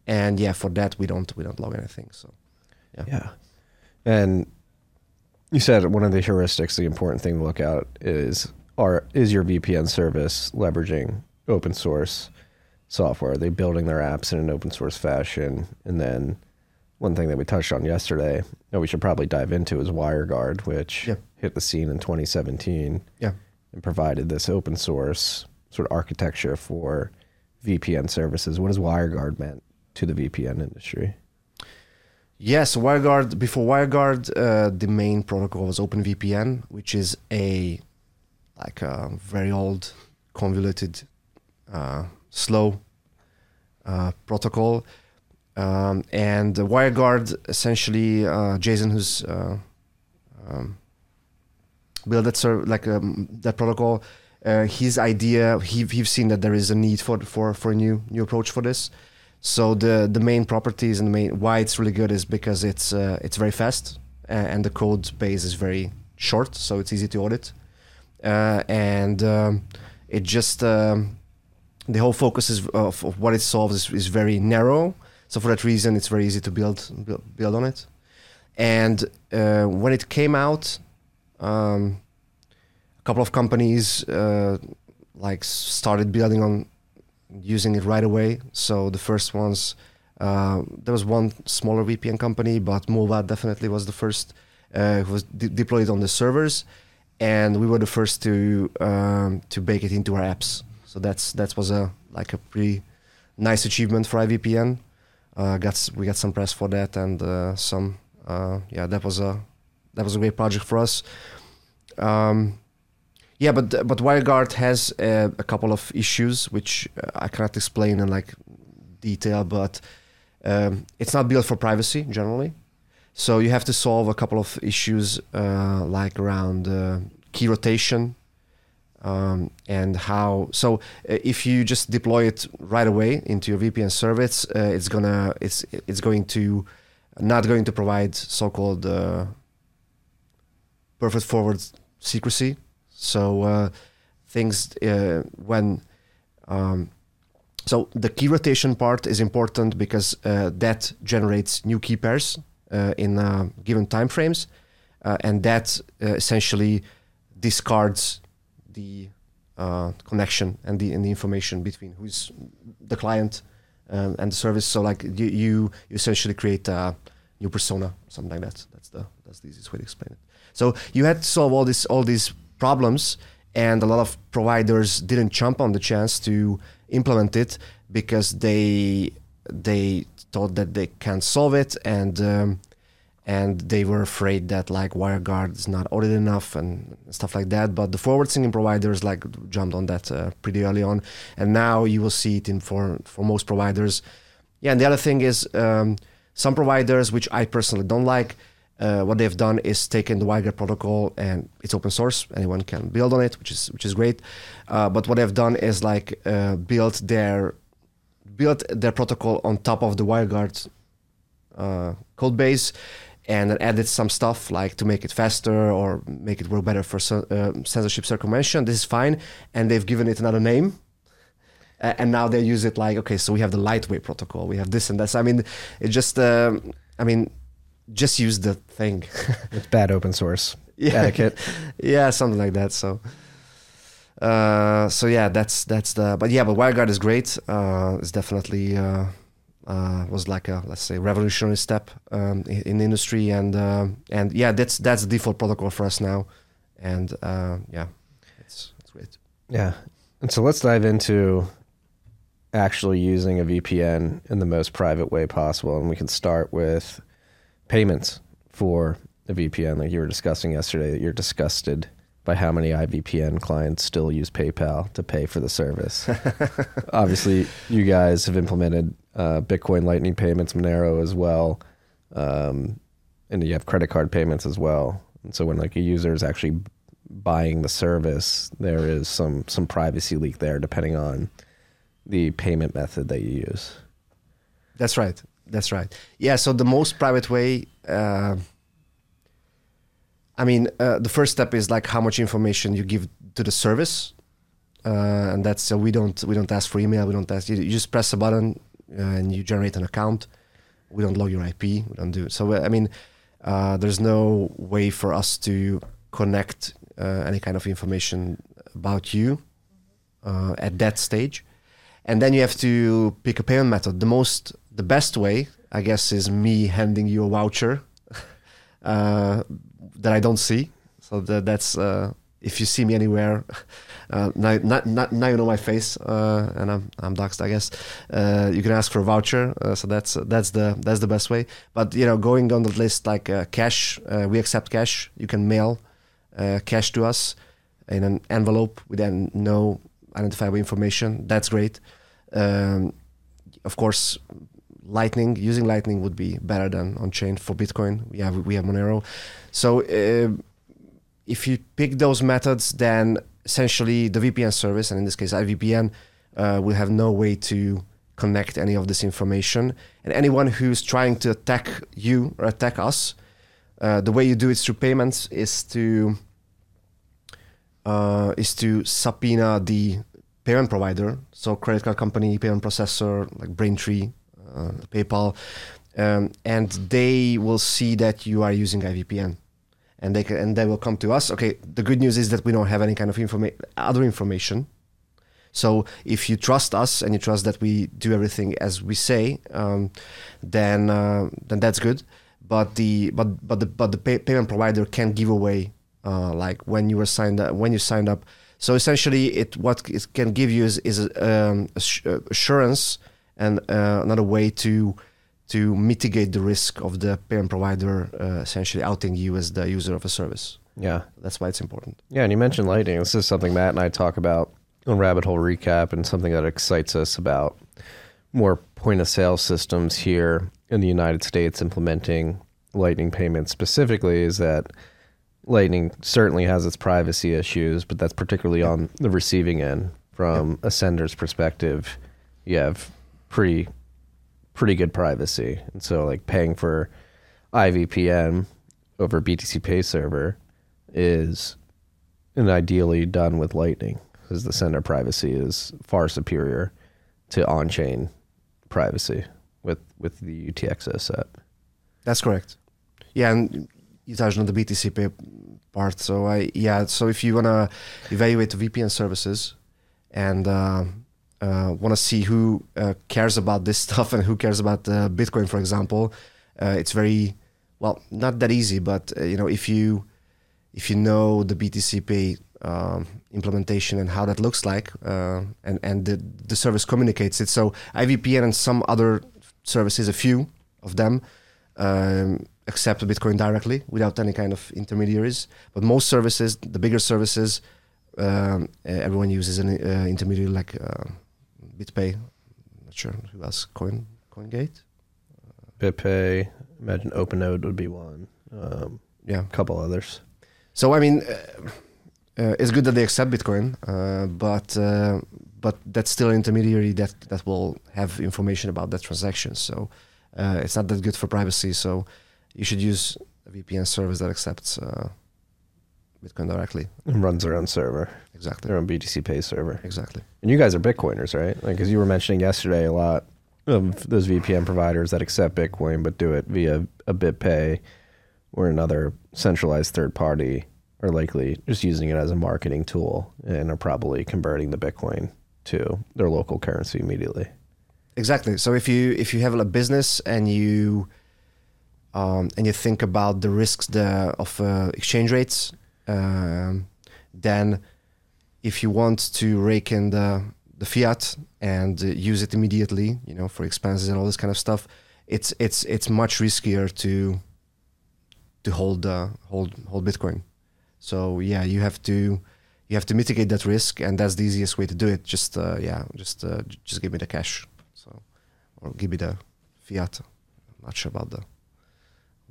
and yeah, for that we don't we don't log anything. So yeah, Yeah. And you said one of the heuristics, the important thing to look at is are is your VPN service leveraging open source software? Are they building their apps in an open source fashion? And then one thing that we touched on yesterday that we should probably dive into is WireGuard, which Yeah. hit the scene in 2017 yeah. and provided this open source sort of architecture for VPN services. What has WireGuard meant to the VPN industry? Yes, WireGuard. Before WireGuard, uh, the main protocol was OpenVPN, which is a like a very old, convoluted, uh, slow uh, protocol. Um, and WireGuard, essentially, uh, Jason, who's uh, um, built that serv- like um, that protocol, uh, his idea, he he's seen that there is a need for for for a new new approach for this. So the the main properties and the main why it's really good is because it's uh, it's very fast and the code base is very short, so it's easy to audit, uh, and um, it just um, the whole focus is of, of what it solves is, is very narrow. So for that reason, it's very easy to build build, on it. And uh, when it came out, um, a couple of companies uh, like started building on using it right away. So the first ones, uh, there was one smaller VPN company, but Mullvad definitely was the first uh, who was de- deployed on the servers, and we were the first to um, to bake it into our apps. So that's that was a like a pretty nice achievement for IVPN. Uh, got we got some press for that and uh, some uh, yeah that was a that was a great project for us. Um, yeah, but but WireGuard has uh, a couple of issues which I cannot explain in like detail, but um, it's not built for privacy generally. So you have to solve a couple of issues uh, like around uh, key rotation um, and how. So uh, if you just deploy it right away into your VPN service, uh, it's gonna it's it's going to not going to provide so-called uh, perfect forward secrecy. So uh, things uh, when um, so the key rotation part is important because uh, that generates new key pairs in given time frames, and that essentially discards the uh, connection and the and the information between who's the client um, and the service. So like you, you essentially create a new persona, something like that. That's the that's the easiest way to explain it. So you had to solve all this all these problems, and a lot of providers didn't jump on the chance to implement it because they they thought that they can't solve it and um, and they were afraid that like WireGuard is not audited enough and stuff like that. But the forward singing providers like jumped on that uh, pretty early on, and now you will see it in for for most providers. Yeah, and the other thing is um, some providers which I personally don't like. Uh, what they've done is taken the WireGuard protocol and it's open source. Anyone can build on it, which is which is great. Uh, but what they've done is like uh, built their built their protocol on top of the WireGuard uh, code base and then added some stuff like to make it faster or make it work better for uh, censorship circumvention. This is fine, and they've given it another name. Uh, and now they use it like okay, so we have the lightweight protocol, we have this and that. So, I mean, it just, um, I mean, just use the thing. It's bad open source yeah, etiquette. yeah, something like that. So, uh, so yeah, that's that's the. But yeah, but WireGuard is great. Uh, it's definitely uh, uh, was like a let's say revolutionary step um, in, in the industry, and uh, and yeah, that's that's the default protocol for us now, and uh, yeah, it's it's great. Yeah. And so let's dive into actually using a VPN in the most private way possible. And we can start with payments for a VPN, like you were discussing yesterday, that you're disgusted by how many IVPN clients still use PayPal to pay for the service. Obviously, you guys have implemented uh, Bitcoin Lightning payments, Monero as well, um, and you have credit card payments as well. And so when like a user is actually buying the service, there is some some privacy leak there, depending on the payment method that you use. That's right. That's right. Yeah. So the most private way. Uh, I mean, uh, the first step is like how much information you give to the service, uh, and that's so we don't we don't ask for email. We don't ask you. You just press a button and you generate an account. We don't log your IP. We don't do it. so. I mean, uh, there's no way for us to connect uh, any kind of information about you uh, at that stage and then you have to pick a payment method. The most, the best way, I guess, is me handing you a voucher uh, that I don't see. So that, that's uh, if you see me anywhere, uh, now, now you know my face, uh, and I'm I'm doxed, I guess. Uh, you can ask for a voucher. Uh, so that's that's the that's the best way. But you know, going on the list like cash, we accept cash. You can mail cash to us in an envelope. We then know identifiable information. That's great. Um, of course, Lightning using Lightning would be better than on chain for Bitcoin. We have we have Monero. So uh, if you pick those methods, then essentially the VPN service, and in this case IVPN, uh, will have no way to connect any of this information. And anyone who's trying to attack you or attack us, uh, the way you do it through payments is to uh, is to subpoena the payment provider, so credit card company, payment processor like Braintree, uh, PayPal, um, and they will see that you are using IVPN, and they can, and they will come to us. Okay, the good news is that we don't have any kind of informa- other information. So if you trust us and you trust that we do everything as we say, um, then uh, then that's good. But the but but the but the pay- payment provider can give away uh, like when you were signed up, when you signed up so essentially, it what it can give you is, is um, assurance and uh, another way to to mitigate the risk of the payment provider uh, essentially outing you as the user of a service. Yeah, that's why it's important. Yeah, and you mentioned Lightning. This is something Matt and I talk about on Rabbit Hole Recap, and something that excites us about more point of sale systems here in the United States implementing Lightning payments specifically is that Lightning certainly has its privacy issues, but that's particularly on the receiving end. From a sender's perspective, you have pretty pretty good privacy, and so like paying for IVPN over BTCPay server is and ideally done with Lightning because the sender privacy is far superior to on-chain privacy with with the UTXO set. That's correct. Yeah, and you touched on the BTCPay part. So I yeah. So if you wanna evaluate the VPN services and uh, want to see who uh, cares about this stuff and who cares about Bitcoin, for example, uh, it's very well not that easy. But uh, you know if you if you know the BTCPay um, implementation and how that looks like, uh, and and the the service communicates it. So IVPN and some other services, a few of them. Um, accept Bitcoin directly without any kind of intermediaries. But most services, the bigger services, um, everyone uses an uh, intermediary like uh, BitPay. Not sure who else. Coin CoinGate. BitPay. Imagine OpenNode would be one. Um, yeah, a couple others. So I mean, uh, uh it's good that they accept Bitcoin, uh, but uh, but that's still an intermediary that that will have information about that transaction. So it's not that good for privacy. So you should use a VPN service that accepts uh, Bitcoin directly and runs their own server. Exactly, their own BTCPay server. Exactly. And you guys are Bitcoiners, right? Like, as you were mentioning yesterday, a lot of those VPN providers that accept Bitcoin but do it via a BitPay or another centralized third party are likely just using it as a marketing tool and are probably converting the Bitcoin to their local currency immediately. Exactly. So if you if you have a business and you um, and you think about the risks the, of uh, exchange rates, um, then if you want to rake in the, the fiat and uh, use it immediately, you know, for expenses and all this kind of stuff, it's it's it's much riskier to to hold uh, hold hold Bitcoin. So yeah, you have to you have to mitigate that risk, and that's the easiest way to do it. Just uh, yeah, just uh, just give me the cash, so or give me the fiat. I'm not sure about the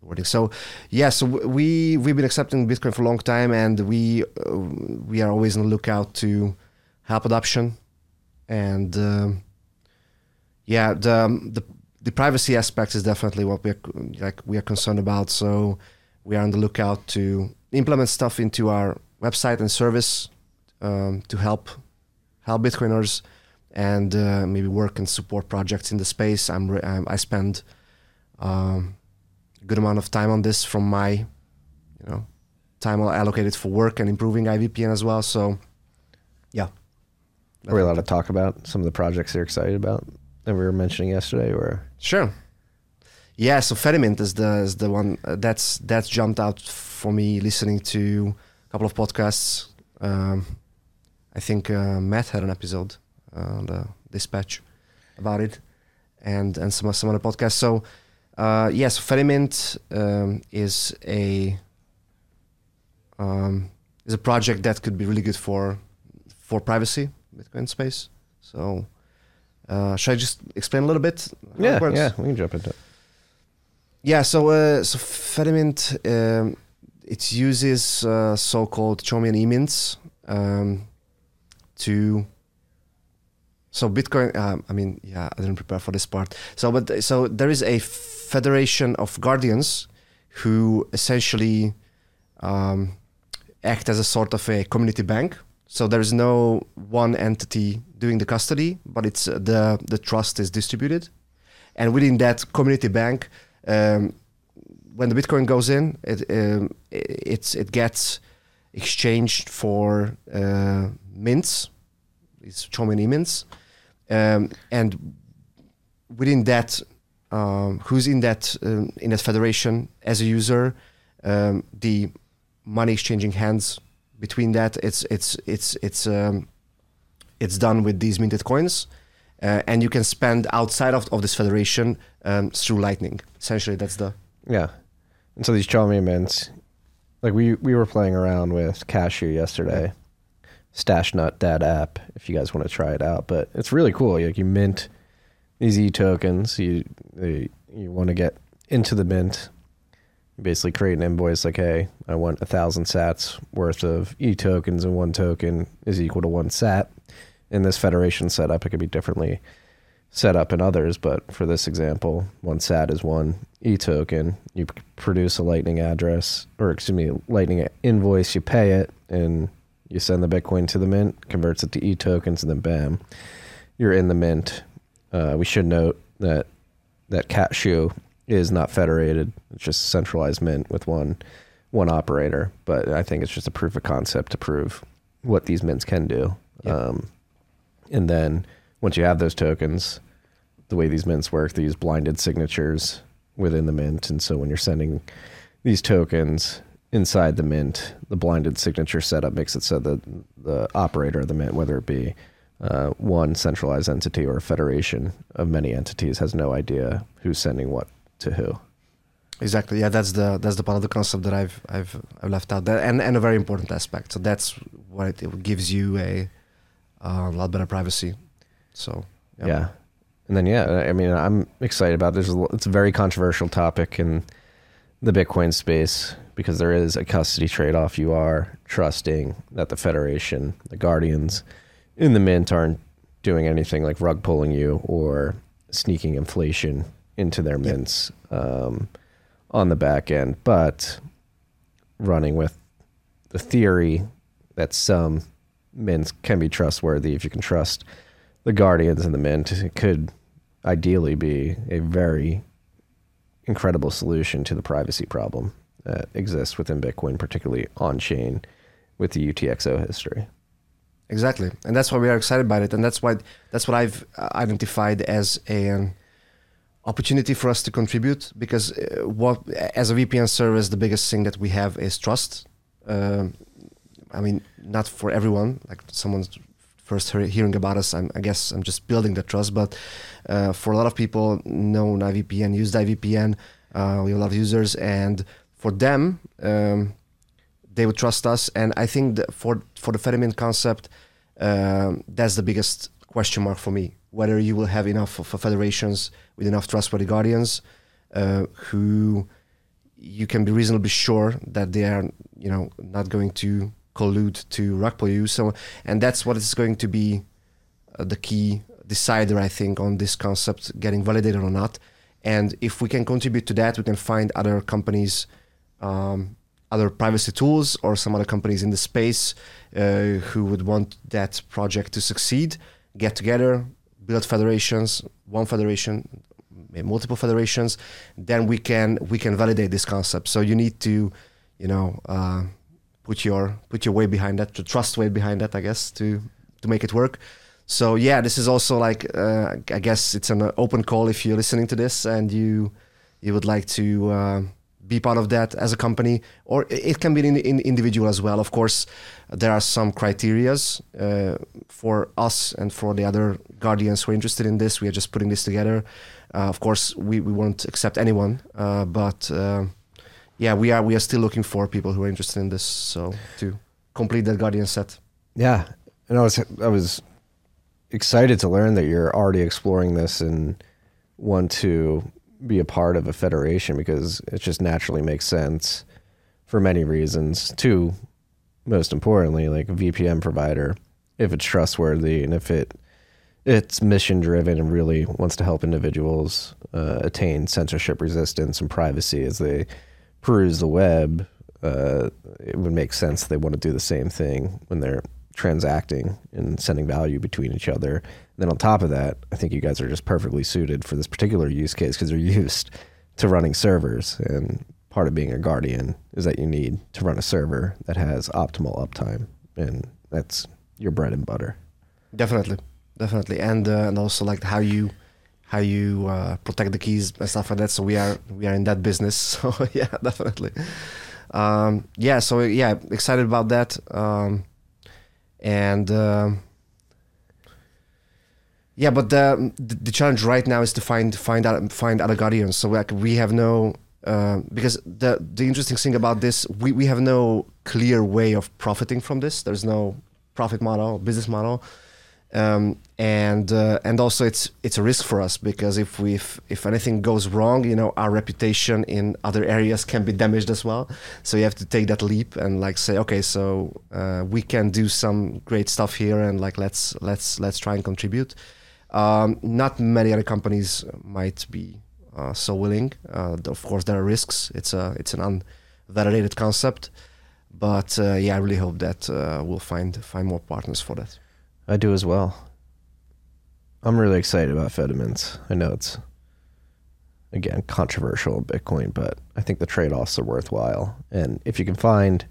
wording. So yeah, so we we've been accepting Bitcoin for a long time, and we uh, we are always on the lookout to help adoption, and um, yeah, the the the privacy aspect is definitely what we're like we are concerned about. So we are on the lookout to implement stuff into our website and service um, to help help Bitcoiners and uh, maybe work and support projects in the space. I'm, re- I spend um, good amount of time on this from my you know time allocated for work and improving IVPN as well. So yeah, Are we allowed to talk about some of the projects you're excited about that we were mentioning yesterday? Or Sure. Yeah, so Fedimint is the is the one uh, that's that's jumped out for me listening to a couple of podcasts. Um, I think uh, Matt had an episode uh, on the Dispatch about it, and and some some other podcasts. So uh, yes, Fedimint um, is a um, is a project that could be really good for for privacy Bitcoin space. So. Uh, should I just explain a little bit? how it yeah, works? yeah, we can jump into it. Yeah, so uh, so Fedimint um, it uses uh, so-called Chaumian emints um, to. So Bitcoin, um, I mean, yeah, I didn't prepare for this part. So, but so there is a federation of guardians who essentially um, act as a sort of a community bank. So there is no one entity doing the custody, but it's uh, the the trust is distributed, and within that community bank, um, when the Bitcoin goes in, it um, it, it's it gets exchanged for uh, mints, these Chaumian mints, um, and within that, um, who's in that um, in that federation as a user, um, the money exchanging hands between that it's it's it's it's um, it's done with these minted coins. Uh, and you can spend outside of, of this federation um, through Lightning. Essentially, that's the Yeah. And so these Chaumian mints, like we we were playing around with Cashu yesterday, Stash Nut that app. If you guys want to try it out, but it's really cool. Like you mint these e tokens. You you, you want to get into the mint. You basically create an invoice like, hey, I want a thousand Sats worth of e tokens, and one token is equal to one Sat. In this federation setup, it could be differently set up in others, but for this example, one SAT is one e token. You produce a Lightning address, or excuse me, Lightning invoice. You pay it, and you send the Bitcoin to the mint, converts it to e tokens, and then bam, you're in the mint. Uh, we should note that that Cashu is not federated; it's just a centralized mint with one one operator. But I think it's just a proof of concept to prove what these mints can do. Yeah. Um, and then once you have those tokens, the way these mints work, they use blinded signatures within the mint. And so when you're sending these tokens inside the mint, the blinded signature setup makes it so that the operator of the mint, whether it be uh, one centralized entity or a federation of many entities, has no idea who's sending what to who. exactly yeah. That's the that's the part of the concept that I've I've, I've left out there, and and a very important aspect. So that's what it, it gives you a, a lot better privacy. So Yeah. And then yeah, I mean, I'm excited about this. It's a very controversial topic in the Bitcoin space because there is a custody trade-off. You are trusting that the Federation, the Guardians in the mint aren't doing anything like rug pulling you or sneaking inflation into their mints um, on the back end, but running with the theory that some mints can be trustworthy if you can trust the guardians in the mint it could ideally be a very incredible solution to the privacy problem that exists within bitcoin particularly on chain with the utxo history Exactly, and that's why we are excited about it, and that's why that's what I've uh, identified as an opportunity for us to contribute. Because uh, what, as a VPN service, the biggest thing that we have is trust. Um, I mean, not for everyone. Like someone's first hearing about us, I'm, I guess I'm just building the trust. But uh, for a lot of people, know IVPN, used IVPN. Uh, we have a lot of users, and for them. Um, they would trust us. And I think for for the Fedimint concept, um, that's the biggest question mark for me. Whether you will have enough of federations with enough trustworthy guardians uh, who you can be reasonably sure that they are, you know, not going to collude to rug pull you. So, and that's what is going to be uh, the key decider, I think, on this concept getting validated or not. And if we can contribute to that, we can find other companies, um, other privacy tools, or some other companies in the space uh, who would want that project to succeed, get together, build federations, one federation, multiple federations, then we can we can validate this concept. So you need to, you know, uh, put your put your weight behind that, to trust weight behind that, I guess, to to make it work. So yeah, this is also like uh, I guess it's an open call if you're listening to this and you you would like to uh, be part of that as a company, or it can be an in individual as well. Of course, there are some criterias uh, for us and for the other guardians who are interested in this. We are just putting this together. Uh, of course, we, we won't accept anyone, uh, but uh, yeah, we are we are still looking for people who are interested in this. So to complete that guardian set. Yeah, and I was I was excited to learn that you're already exploring this and want to be a part of a federation because it just naturally makes sense for many reasons. Two, most importantly, like a VPN provider, if it's trustworthy and if it it's mission driven and really wants to help individuals uh, attain censorship resistance and privacy as they peruse the web. Uh, it would make sense they want to do the same thing when they're transacting and sending value between each other. And then on top of that, I think you guys are just perfectly suited for this particular use case because they're used to running servers. And part of being a guardian is that you need to run a server that has optimal uptime, and that's your bread and butter. Definitely definitely, and uh, and also like how you how you uh, protect the keys and stuff like that. So we are we are in that business. So yeah, definitely. Um, yeah, so yeah, excited about that. Um, and uh, yeah, but the, the challenge right now is to find find out find other guardians. So like we have no uh, because the the interesting thing about this we, we have no clear way of profiting from this. There's no profit model, business model um, and uh, and also it's it's a risk for us because if we if, if anything goes wrong, you know, our reputation in other areas can be damaged as well. So you have to take that leap and like say, okay, so uh, we can do some great stuff here, and like let's let's let's try and contribute. Um, not many other companies might be uh, so willing. Uh, of course, there are risks. It's a it's an unvalidated concept, but uh, yeah, I really hope that uh, we'll find find more partners for that. I do as well. I'm really excited about Fedimint. I know it's again controversial in Bitcoin, but I think the trade offs are worthwhile. And if you can find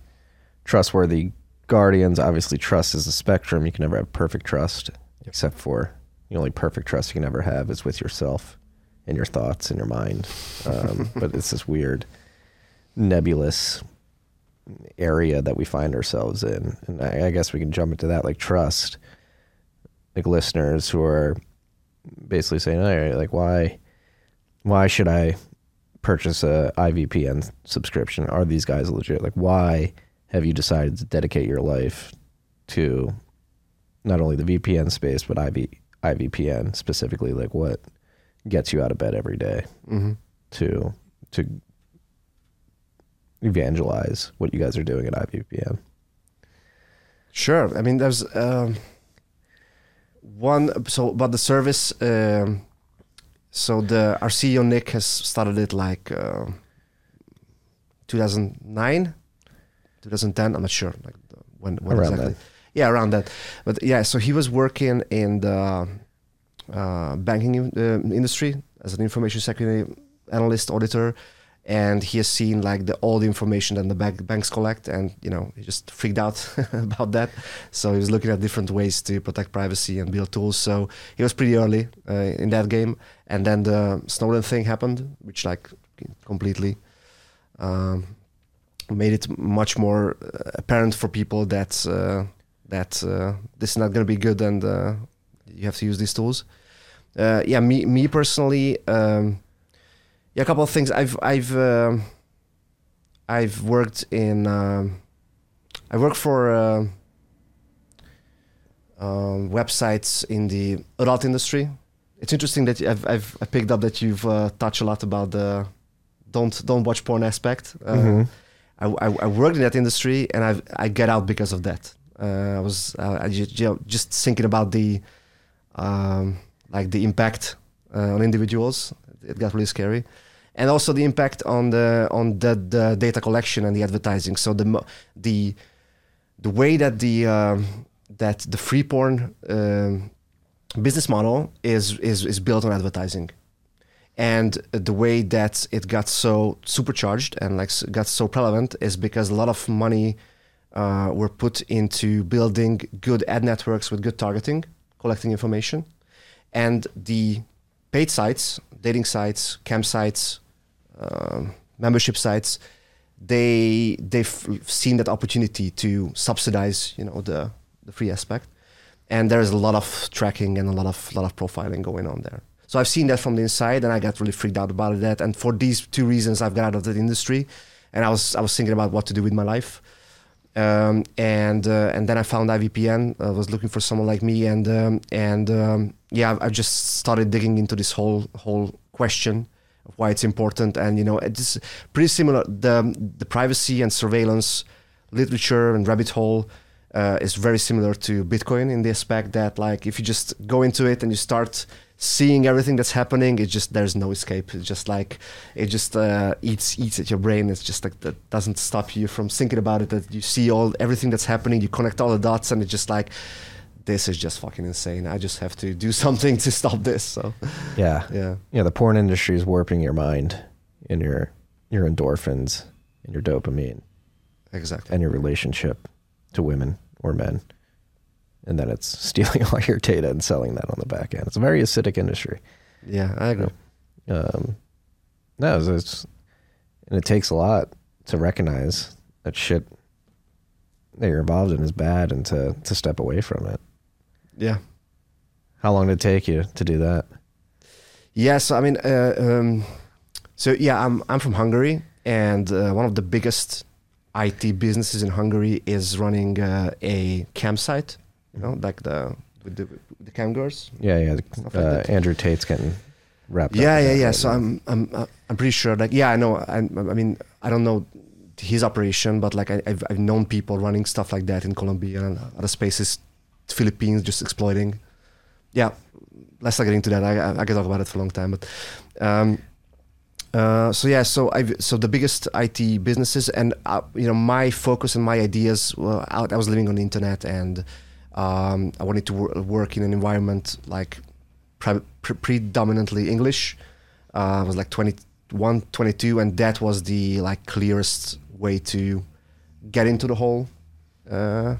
trustworthy guardians, obviously trust is a spectrum. You can never have perfect trust, except for the only perfect trust you can ever have is with yourself and your thoughts and your mind. Um, but it's this weird, nebulous area that we find ourselves in. And I, I guess we can jump into that like trust like listeners who are basically saying, "All right, like why, why should I purchase a IVPN subscription? Are these guys legit? Like, why have you decided to dedicate your life to not only the VPN space but IV, IVPN specifically? Like, what gets you out of bed every day mm-hmm. to to evangelize what you guys are doing at IVPN? Sure. I mean, there's. Um one so about the service um, so the our ceo nick has started it like uh, 2009 2010 i'm not sure like when, when around exactly that. yeah around that but yeah so he was working in the uh, banking uh, industry as an information security analyst auditor and he has seen like the all the information that the bank, banks collect and you know he just freaked out about that. So he was looking at different ways to protect privacy and build tools. So he was pretty early uh, in that game. And then the snowden thing happened which like completely um, made it much more uh, apparent for people that uh, that uh, this is not going to be good and uh, you have to use these tools. Uh, yeah me me personally um, yeah, a couple of things. I've I've uh, I've worked in um, I work for uh, um, websites in the adult industry. It's interesting that I've, I've I picked up that you've uh, touched a lot about the don't don't watch porn aspect. Uh, Mhm. I, I, I worked in that industry and I I get out because of that. Uh, I was uh, I just, you know, just thinking about the um, like the impact uh, on individuals. It got really scary, and also the impact on the on the, the data collection and the advertising. So the the the way that the um, that the free porn um, business model is is is built on advertising and the way that it got so supercharged and like got so prevalent is because a lot of money uh, were put into building good ad networks with good targeting collecting information and the paid sites dating sites campsites um, membership sites they they've seen that opportunity to subsidize you know the the free aspect. And there's a lot of tracking and a lot of lot of profiling going on there. So i've seen that from the inside and i got really freaked out about that. And for these two reasons i've got out of that industry. And i was i was thinking about what to do with my life. Um, and uh, and then I found IVPN. I was looking for someone like me, and um, and um, yeah, I just started digging into this whole whole question why it's important, and you know, it's pretty similar. The the privacy and surveillance literature and rabbit hole uh, is very similar to Bitcoin in the aspect that like if you just go into it and you start seeing everything that's happening, it's just there's no escape. It's just like it just uh, eats eats at your brain. It's just like that doesn't stop you from thinking about it. That you see all everything that's happening, you connect all the dots, and it's just like this is just fucking insane. I just have to do something to stop this. So Yeah. yeah, Yeah, the porn industry is warping your mind and your your endorphins and your dopamine exactly. and your relationship to women or men. And then it's stealing all your data and selling that on the back end. It's a very acidic industry. Yeah, I agree. Um, no, it's, it's and it takes a lot to recognize that shit that you're involved in is bad and to to step away from it. Yeah. How long did it take you to do that? Yeah, so I mean, uh, um, so yeah, I'm I'm from Hungary, and uh, one of the biggest IT businesses in Hungary is running uh, a campsite. You know, like the with the, with the camp girls. Yeah, yeah. Stuff Uh, like. Andrew Tate's getting wrapped up. Yeah, yeah, yeah. right So now. I'm I'm uh, I'm pretty sure. Like, yeah, I know. I, I mean, I don't know his operation, but like I, I've I've known people running stuff like that in Colombia and other spaces, Philippines, just exploiting. Yeah, let's not get into that. I I, I can talk about it for a long time, but. Um, uh, so yeah, so I so the biggest IT businesses, and uh, you know my focus and my ideas. Well, I, I was living on the internet, and um, I wanted to wor- work in an environment like pre- pre- predominantly English. Uh, I was like 21, 22, and that was the like clearest way to get into the whole uh,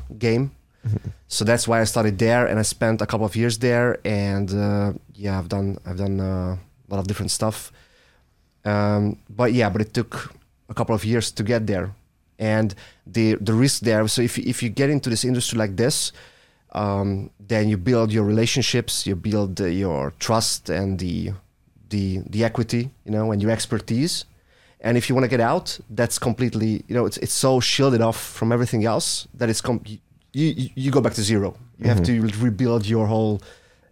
So that's why I started there, and I spent a couple of years there. And uh, yeah, I've done I've done uh, a lot of different stuff. Um, but yeah, but it took a couple of years to get there, and the the risk there. So if if you get into this industry like this, um, then you build your relationships, you build uh, your trust and the the the equity, you know, and your expertise. And if you want to get out, that's completely, you know, it's it's so shielded off from everything else that it's com- you, you go back to zero. You have to rebuild your whole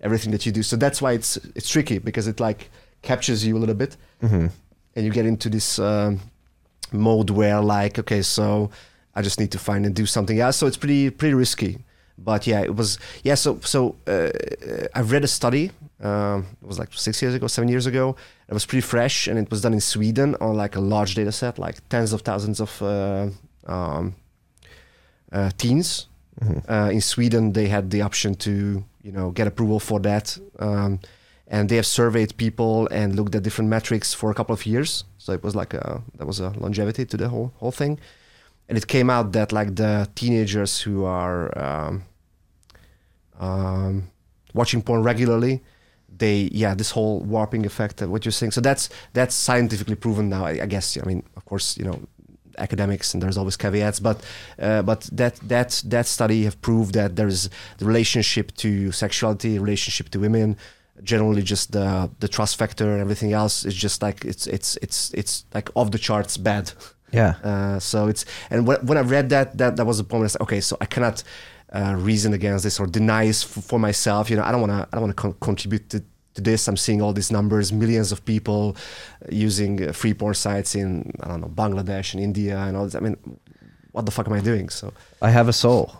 everything that you do. So that's why it's it's tricky because it like captures you a little bit, Mhm. and you get into this um, mode where like, okay, so I just need to find and do something else. So it's pretty pretty risky. But yeah, it was yeah. So so uh, I read a study. Um, it was like six years ago, seven years ago. It was pretty fresh, and it was done in Sweden on like a large data set, like tens of thousands of uh, um, uh, teens. Uh, in Sweden, they had the option to you know get approval for that, um, and they have surveyed people and looked at different metrics for a couple of years. So it was like a, that was a longevity to the whole whole thing, and it came out that like the teenagers who are um, um, watching porn regularly, they yeah this whole warping effect of what you're saying. So that's that's scientifically proven now. I, I guess. I mean, of course, you know academics and there's always caveats but uh, but that that that study have proved that there's the relationship to sexuality relationship to women generally just the the trust factor and everything else is just like it's it's it's it's like off the charts bad Yeah. Uh, so it's and when, when I read that, that that was the point. Where I said, okay, so I cannot uh, reason against this or deny this f- for myself. You know, I don't want to. I don't want to con- contribute to, to this. I'm seeing all these numbers, millions of people using uh, free porn sites in I don't know Bangladesh and India and all this. I mean, what the fuck am I doing? So I have a soul.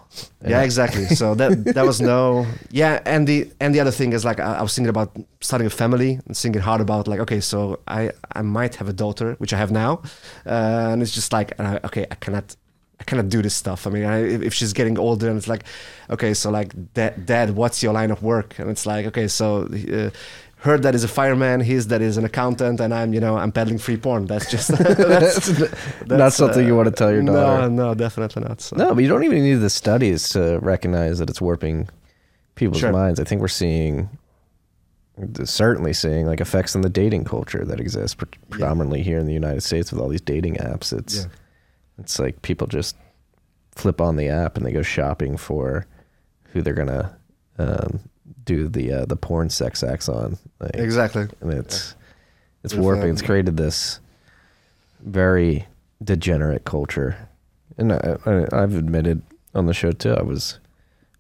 yeah, exactly. So that that was no yeah, and the and the other thing is like I, I was thinking about starting a family and thinking hard about like okay, so I I might have a daughter, which I have now, uh, and it's just like uh, okay, I cannot. I cannot do this stuff. I mean, I, if she's getting older, and it's like, okay, so like, dad, dad, what's your line of work? And it's like, okay, so uh, her dad is a fireman, his dad is an accountant, and I'm, you know, I'm peddling free porn. That's just that's, Not that's, something uh, you want to tell your daughter. No, no, definitely not. So. No, but you don't even need the studies to recognize that it's warping people's Sure. minds. I think we're seeing, certainly seeing like effects in the dating culture that exists pre- predominantly here in the United States with all these dating apps. It's Yeah. It's like people just flip on the app and they go shopping for who they're gonna um, do the uh, the porn sex acts on. Like, Exactly. and it's it's With, warping. it's created this very degenerate culture, and I, I, I've admitted on the show too. I was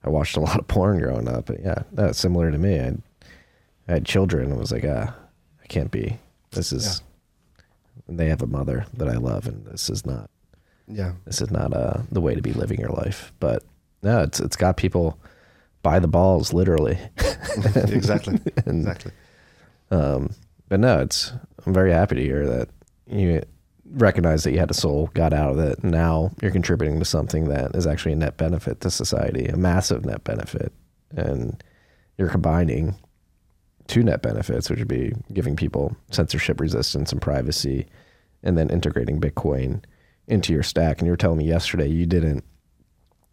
I watched a lot of porn growing up, but yeah, that's similar to me. I, I had children and was like, ah, I can't be. This is. and They have a mother that I love, and this is not. Yeah. This is not uh, the way to be living your life. But no, it's it's got people by the balls, literally. exactly. And- exactly. Um, but no, it's I'm very happy to hear that you recognize that you had a soul, got out of it. and Now you're contributing to something that is actually a net benefit to society, a massive net benefit, and you're combining two net benefits, which would be giving people censorship resistance and privacy, and then integrating Bitcoin into your stack. And you were telling me yesterday you didn't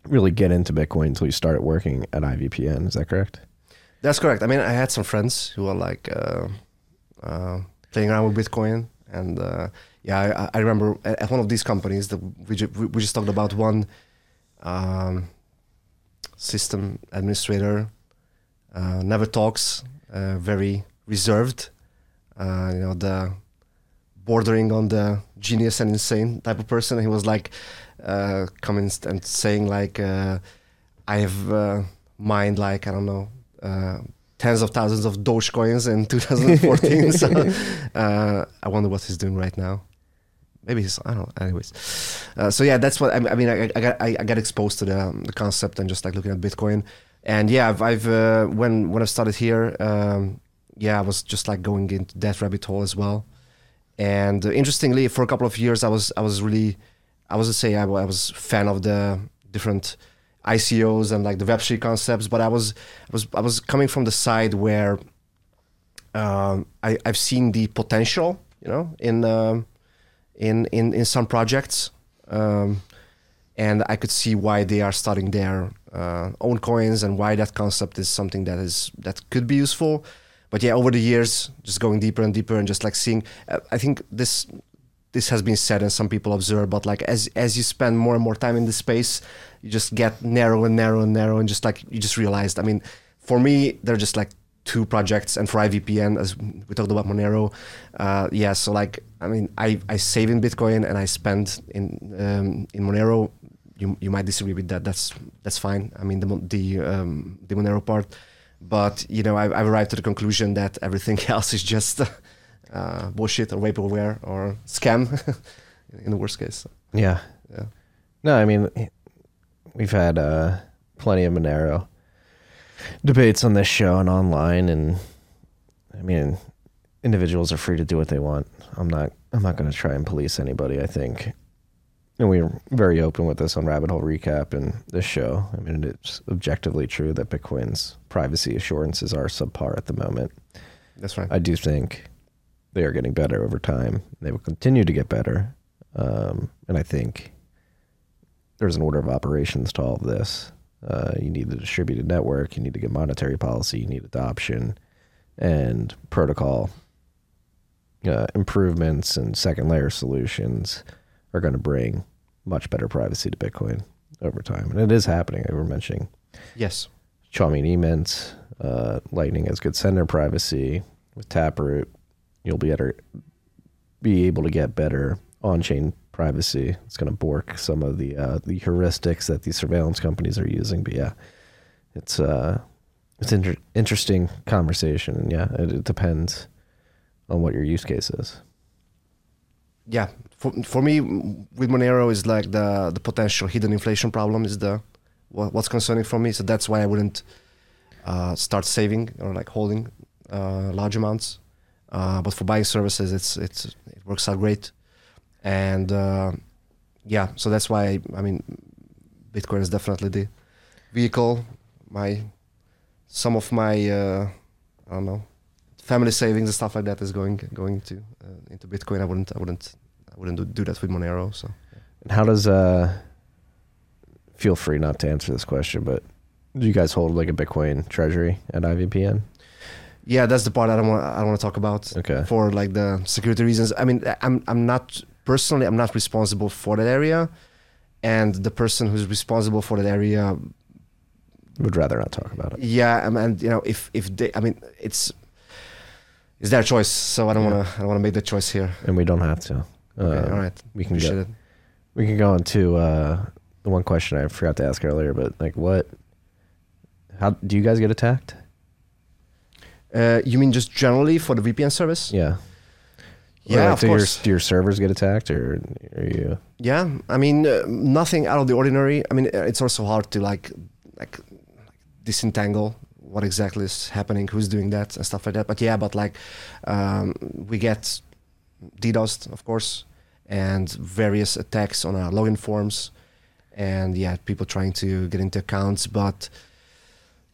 really get into Bitcoin until you started working at IVPN. Is that correct? That's correct. I mean, I had some friends who were like uh, uh, playing around with Bitcoin, and uh, yeah, I, I remember at one of these companies that we, ju- we just talked about one um, system administrator, uh, never talks, uh, very reserved. Uh, you know, the bordering on the genius and insane type of person. He was like uh, coming and saying like, uh, "I have uh, mined like I don't know." Uh, tens of thousands of Dogecoins in 2014. so uh, I wonder what he's doing right now. Maybe he's I don't know. Anyways, uh, so yeah, that's what I, I mean. I, I got I, got exposed to the, um, the concept and just like looking at Bitcoin, and yeah, I've, I've uh, when when I started here, um, yeah, I was just like going into that rabbit hole as well. And uh, interestingly, for a couple of years, I was I was really I wasn't say I, I was fan of the different ICOs and like the Web3 concepts, but I was I was I was coming from the side where um, I I've seen the potential, you know, in um, in in in some projects, um, and I could see why they are starting their uh, own coins and why that concept is something that is that could be useful. But yeah, over the years, just going deeper and deeper and just like seeing, uh, I think this this has been said and some people observe, but like as as you spend more and more time in the space, you just get narrow and narrow and narrow and just like you just realized. I mean, for me, they're just like two projects, and for IVPN, as we talked about Monero, uh, yeah. So like, I mean, I I save in Bitcoin and I spend in um, in Monero. You you might disagree with that. That's that's fine. I mean, the the um, the Monero part, but you know, I've, I've arrived to the conclusion that everything else is just. Uh, bullshit or vaporware or scam in the worst case. Yeah. Yeah. No, I mean, we've had uh, plenty of Monero debates on this show and online, and I mean, individuals are free to do what they want. I'm not. I'm not going to try and police anybody. I think, and we're very open with this on Rabbit Hole Recap and this show. I mean, it's objectively true that Bitcoin's privacy assurances are subpar at the moment. That's right. I do think they are getting better over time. They will continue to get better. Um, and I think there's an order of operations to all of this. Uh, you need the distributed network, you need to get monetary policy, you need adoption and protocol uh, improvements and second layer solutions are going to bring much better privacy to Bitcoin over time. And it is happening. I were mentioning yes. Chaumian Emint, uh, Lightning has good sender privacy. With Taproot, you'll be better, be able to get better on-chain privacy. It's going to bork some of the uh, the heuristics that these surveillance companies are using. But yeah, it's uh, it's inter- interesting conversation, and yeah, it, it depends on what your use case is. Yeah for, for me with monero is like the the potential hidden inflation problem is the what, what's concerning for me. So that's why i wouldn't uh, start saving or like holding uh, large amounts. Uh, but for buying services it's it's it works out great. And uh, yeah so that's why i mean bitcoin is definitely the vehicle my some of my uh, i don't know family savings and stuff like that is going going to uh, into Bitcoin. I wouldn't I wouldn't I wouldn't do, do that with Monero. So And how does uh? Feel free not to answer this question, but do you guys hold like a Bitcoin treasury at IVPN? yeah, that's the part I don't want I don't want to talk about Okay. for like the security reasons. I mean, I'm I'm not personally I'm not responsible for that area, and the person who's responsible for that area, Would rather not talk about it. yeah, um, and you know if if they I mean it's it's their choice. So I don't Yeah. want to I don't want to make the choice here. and we don't have to. Okay, Uh, all right, We can appreciate go. it. We can go on to uh, the one question I forgot to ask earlier, but like, what? How do you guys get attacked? Uh, you mean just generally for the VPN service? Yeah. Yeah, like, of do course. Your, do your servers get attacked, or are you? Yeah, I mean uh, nothing out of the ordinary. I mean it's also hard to like like disentangle what exactly is happening, who's doing that, and stuff like that. But yeah, but like um, we get DDoS, of course, and various attacks on our login forms, and yeah, people trying to get into accounts. But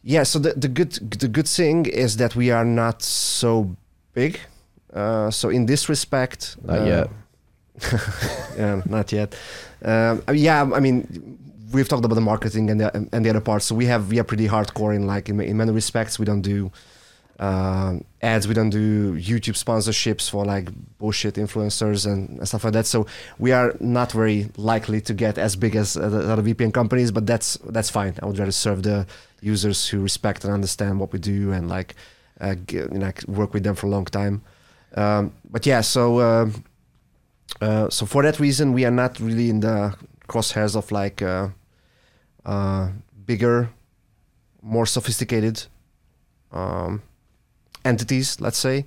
yeah, so the the good the good thing is that we are not so big. Uh, so in this respect, Not uh, yet. yeah, not yet. Um, yeah, I mean, we've talked about the marketing and the and the other parts. So we have we are pretty hardcore in like in, in many respects. We don't do um ads. We don't do YouTube sponsorships for like bullshit influencers and, and stuff like that. So we are not very likely to get as big as uh, other VPN companies. But that's that's fine. I would rather serve the users who respect and understand what we do and like uh, g- you know, work with them for a long time. Um, but yeah, so. um uh, so for that reason, we are not really in the crosshairs of like uh, uh, bigger, more sophisticated um, entities, let's say.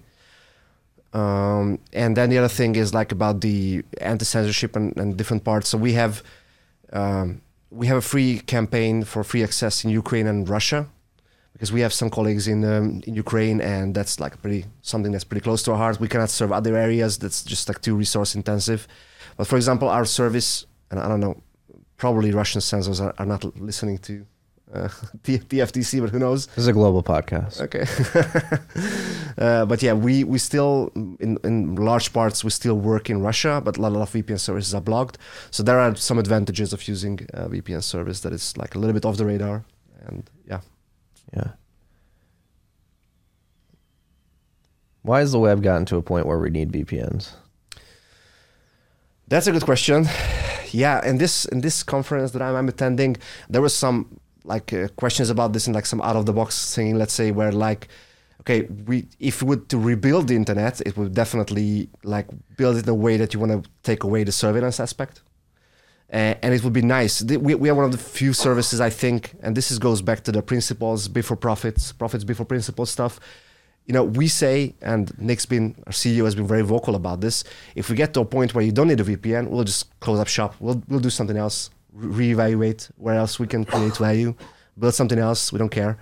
Um, and then the other thing is like about the anti-censorship and, and different parts. So we have um, we have a free campaign for free access in Ukraine and Russia because we have some colleagues in um, in Ukraine, and that's like pretty something that's pretty close to our heart. We cannot serve other areas that's just like too resource intensive. But for example, our service, and I don't know, probably Russian censors are, are not listening to uh, the, the TFTC, but who knows? This is a global podcast. Okay. uh, but yeah, we, we still, in, in large parts, we still work in Russia, but a lot of VPN services are blocked. So there are some advantages of using a VPN service that is like a little bit off the radar. And yeah. Yeah. Why has the web gotten to a point where we need VPNs? That's a good question. Yeah, in this in this conference that I'm, I'm attending, there was some like uh, questions about this and like some out of the box thing. Let's say where like, okay, we if we would to rebuild the internet, it would definitely like build it in a way that you want to take away the surveillance aspect, uh, and it would be nice. We we are one of the few services I think, and this is goes back to the principles before profits, profits before principles stuff you know, we say, and Nick's been, our CEO has been very vocal about this. If we get to a point where you don't need a VPN, we'll just close up shop. We'll, we'll do something else, re- reevaluate where else we can create value, build something else. We don't care.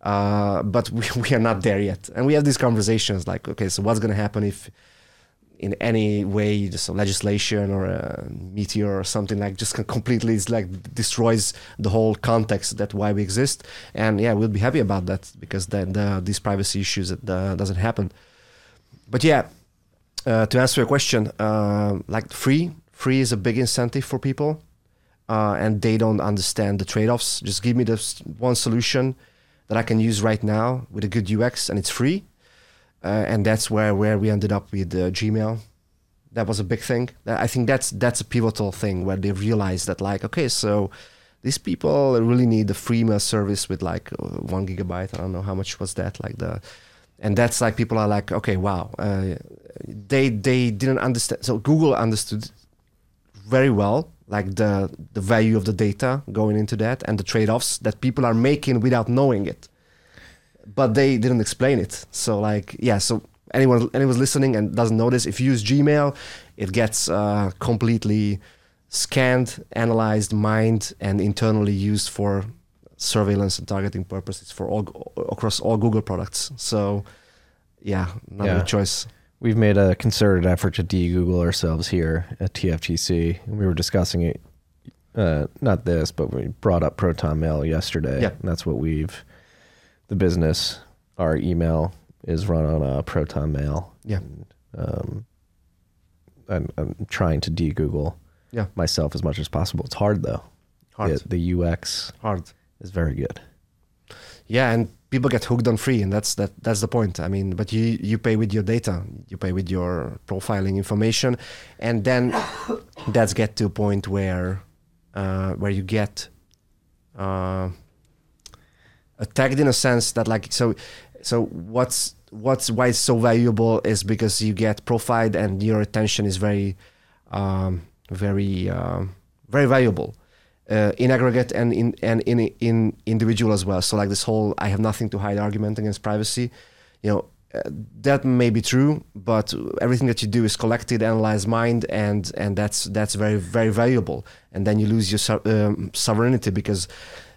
Uh, but we, we are not there yet. And we have these conversations like, okay, so what's going to happen if in any way just legislation or a meteor or something like just completely like destroys the whole context that why we exist. And yeah we'll be happy about that because then the, these privacy issues uh, doesn't happen. But yeah uh, to answer your question uh, like free free is a big incentive for people uh, and they don't understand the trade-offs. Just give me this one solution that i can use right now with a good ux and it's free and that's where where we ended up with uh, Gmail. That was a big thing. I think that's that's a pivotal thing where they realized that like okay, so these people really need the free mail service with like uh, one gigabyte. I don't know how much was that like the, and that's like people are like okay, wow, uh, they they didn't understand. So Google understood very well, like the the value of the data going into that and the trade-offs that people are making without knowing it. But they didn't explain it. So like yeah, so anyone anyone listening and doesn't know this, if you use Gmail, it gets uh, completely scanned, analyzed, mined, and internally used for surveillance and targeting purposes for all across all Google products. So yeah, not Yeah. a choice. We've made a concerted effort to de-Google ourselves here at TFTC. And we were discussing it, uh, not this, but we brought up Proton Mail yesterday. Yeah. And that's what we've, the business, our email is run on a Proton Mail. Yeah. Um, I'm, I'm trying to de-Google Yeah. myself as much as possible. It's hard though. Hard. The, the UX Hard. is very good. Yeah, and people get hooked on free, and that's that. That's the point. I mean, but you you pay with your data, you pay with your profiling information, and then that's get to a point where uh, where you get uh, attacked in a sense that like so so what's what's why it's so valuable is because you get profiled and your attention is very um, very um, very valuable uh, in aggregate and in and in in individual as well. So like this whole I have nothing to hide argument against privacy, you know, uh, that may be true, but everything that you do is collected, analyzed, mined, and and that's that's very very valuable. And then you lose your um, sovereignty because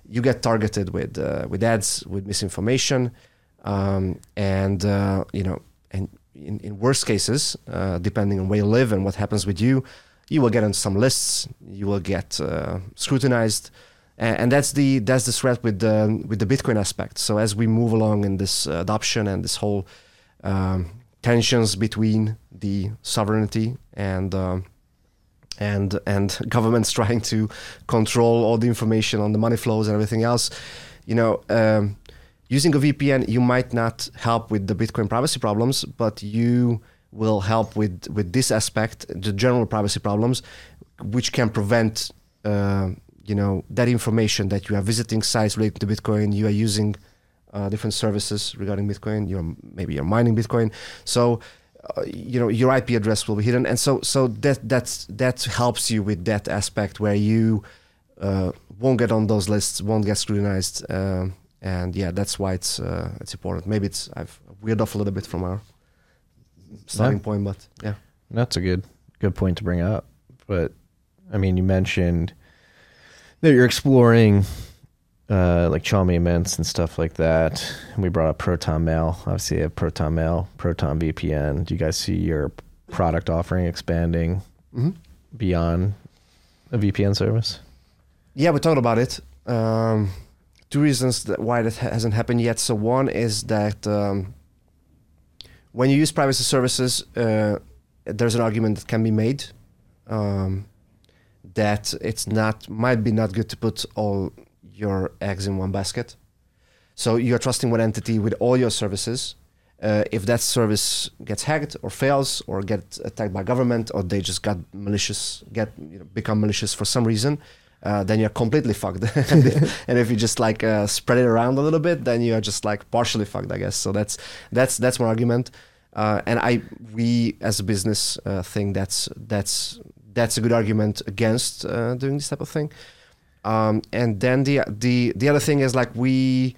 you get targeted with uh, with ads, with misinformation, um, and uh, you know, and in, in worst cases, uh, depending on where you live and what happens with you, you will get on some lists, you will get uh, scrutinized, and, and that's the that's the threat with the with the Bitcoin aspect. So as we move along in this adoption and this whole um, tensions between the sovereignty and um, and and governments trying to control all the information on the money flows and everything else, you know. Um, using a VPN, you might not help with the Bitcoin privacy problems, but you will help with with this aspect, the general privacy problems, which can prevent, uh, you know, that information that you are visiting sites related to Bitcoin, you are using uh, different services regarding Bitcoin, you're maybe you're mining Bitcoin, so. Uh, you know your IP address will be hidden, and so so that that's that helps you with that aspect where you uh, won't get on those lists, won't get scrutinized, um, and yeah, that's why it's uh, it's important. Maybe it's I've veered off a little bit from our starting No. point, but yeah, That's a good good point to bring up. But I mean, you mentioned that you're exploring uh, like Chaumian Mints and stuff like that. And we brought up Proton Mail. Obviously, you have Proton Mail, Proton VPN. Do you guys see your product offering expanding Mhm. beyond a VPN service? yeah, we talked about it. Um, two reasons that why that hasn't happened yet. So one is that um, when you use privacy services, uh, there's an argument that can be made um, that it's not might be not good to put all your eggs in one basket. So you're trusting one entity with all your services. Uh, if that service gets hacked or fails or get attacked by government or they just got malicious, get you know, become malicious for some reason, uh, then you're completely fucked. and, if, and if you just like uh, spread it around a little bit, then you're just like partially fucked, I guess. So that's that's that's my argument. Uh, and I we as a business uh, think that's that's that's a good argument against uh, doing this type of thing. Um, and then the the the other thing is like we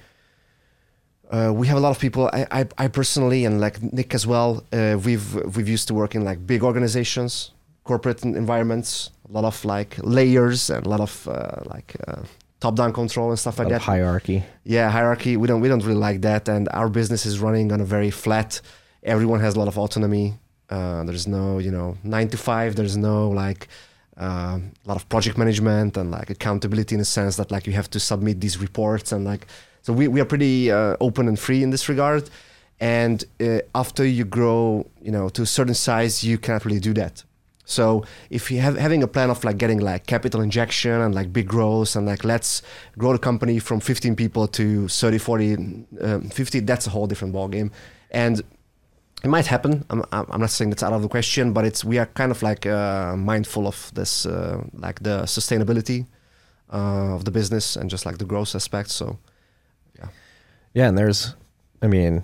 uh, we have a lot of people. I, I, I personally and like Nick as well. Uh, we've we've used to work in like big organizations, corporate environments. A lot of like layers and a lot of uh, like uh, top-down control and stuff like that. hierarchy. Yeah, hierarchy. We don't we don't really like that, and our business is running on a very flat. Everyone has a lot of autonomy. Uh, there's no you know nine to five. There's no like um, a lot of project management and like accountability in a sense that like you have to submit these reports and like so we, we are pretty uh, open and free in this regard. And uh, after you grow, you know, to a certain size, you cannot really do that. So if you have having a plan of like getting like capital injection and like big growth and like let's grow the company from 15 people to 30, 40, um, 50, that's a whole different ballgame. And it might happen. I'm, I'm not saying that's out of the question, but it's we are kind of like uh, mindful of this, uh, like the sustainability uh, of the business and just like the growth aspect. So Yeah, yeah. and there's, I mean,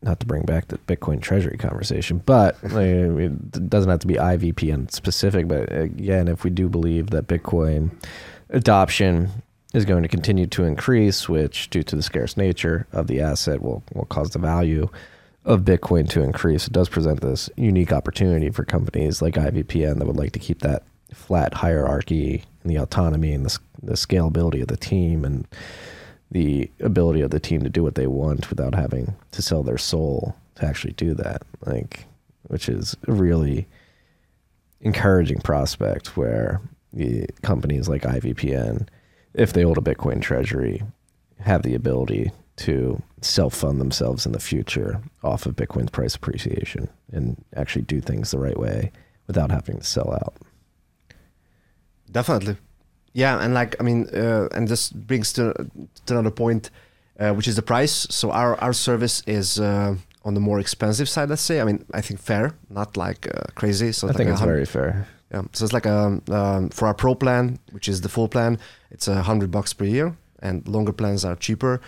not to bring back the Bitcoin treasury conversation, but it doesn't have to be IVPN specific. But again, if we do believe that Bitcoin adoption is going to continue to increase, which due to the scarce nature of the asset will, will cause the value of Bitcoin to increase, it does present this unique opportunity for companies like IVPN that would like to keep that flat hierarchy and the autonomy and the, the scalability of the team and the ability of the team to do what they want without having to sell their soul to actually do that. Like, which is a really encouraging prospect where the companies like IVPN, if they hold a Bitcoin treasury, have the ability to self fund themselves in the future off of Bitcoin's price appreciation and actually do things the right way without having to sell out. Definitely. Yeah, and like I mean, uh, and this brings to, to another point, uh, which is the price. So our our service is uh, on the more expensive side. Let's say. I mean, I think fair, not like uh, crazy. So I think it's very fair. Yeah. So it's like a um, for our pro plan, which is the full plan, it's a hundred bucks per year, and longer plans are cheaper.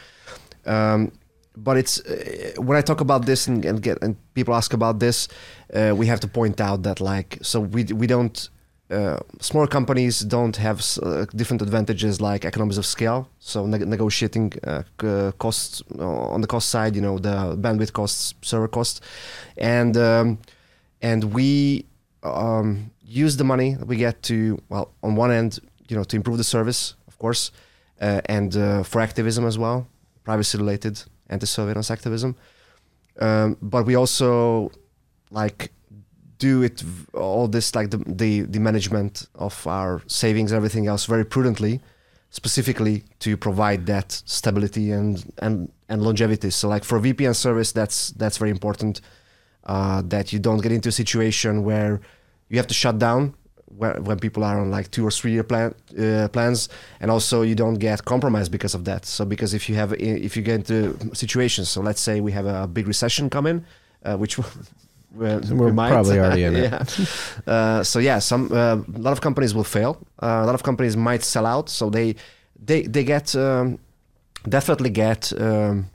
Um, but it's uh, when I talk about this and, and, get and people ask about this, uh, we have to point out that like so we we don't uh, smaller companies don't have uh, different advantages like economies of scale. So ne- negotiating uh, costs uh, on the cost side, you know, the bandwidth costs, server costs, and um, and we um, use the money that we get to well, on one end, you know, to improve the service, of course, uh, and uh, for activism as well, privacy-related anti-surveillance activism. Um, but we also like do it all this like the, the the management of our savings everything else very prudently specifically to provide that stability and and and longevity so like for vpn service that's that's very important uh, that you don't get into a situation where you have to shut down when, when people are on like two or three year plan, uh, plans and also you don't get compromised because of that so because if you have if you get into situations so let's say we have a big recession coming uh, which we're, we're probably already in yeah. it. Uh, so yeah, some uh, a lot of companies will fail. Uh, a lot of companies might sell out. So they they they get um, definitely get um,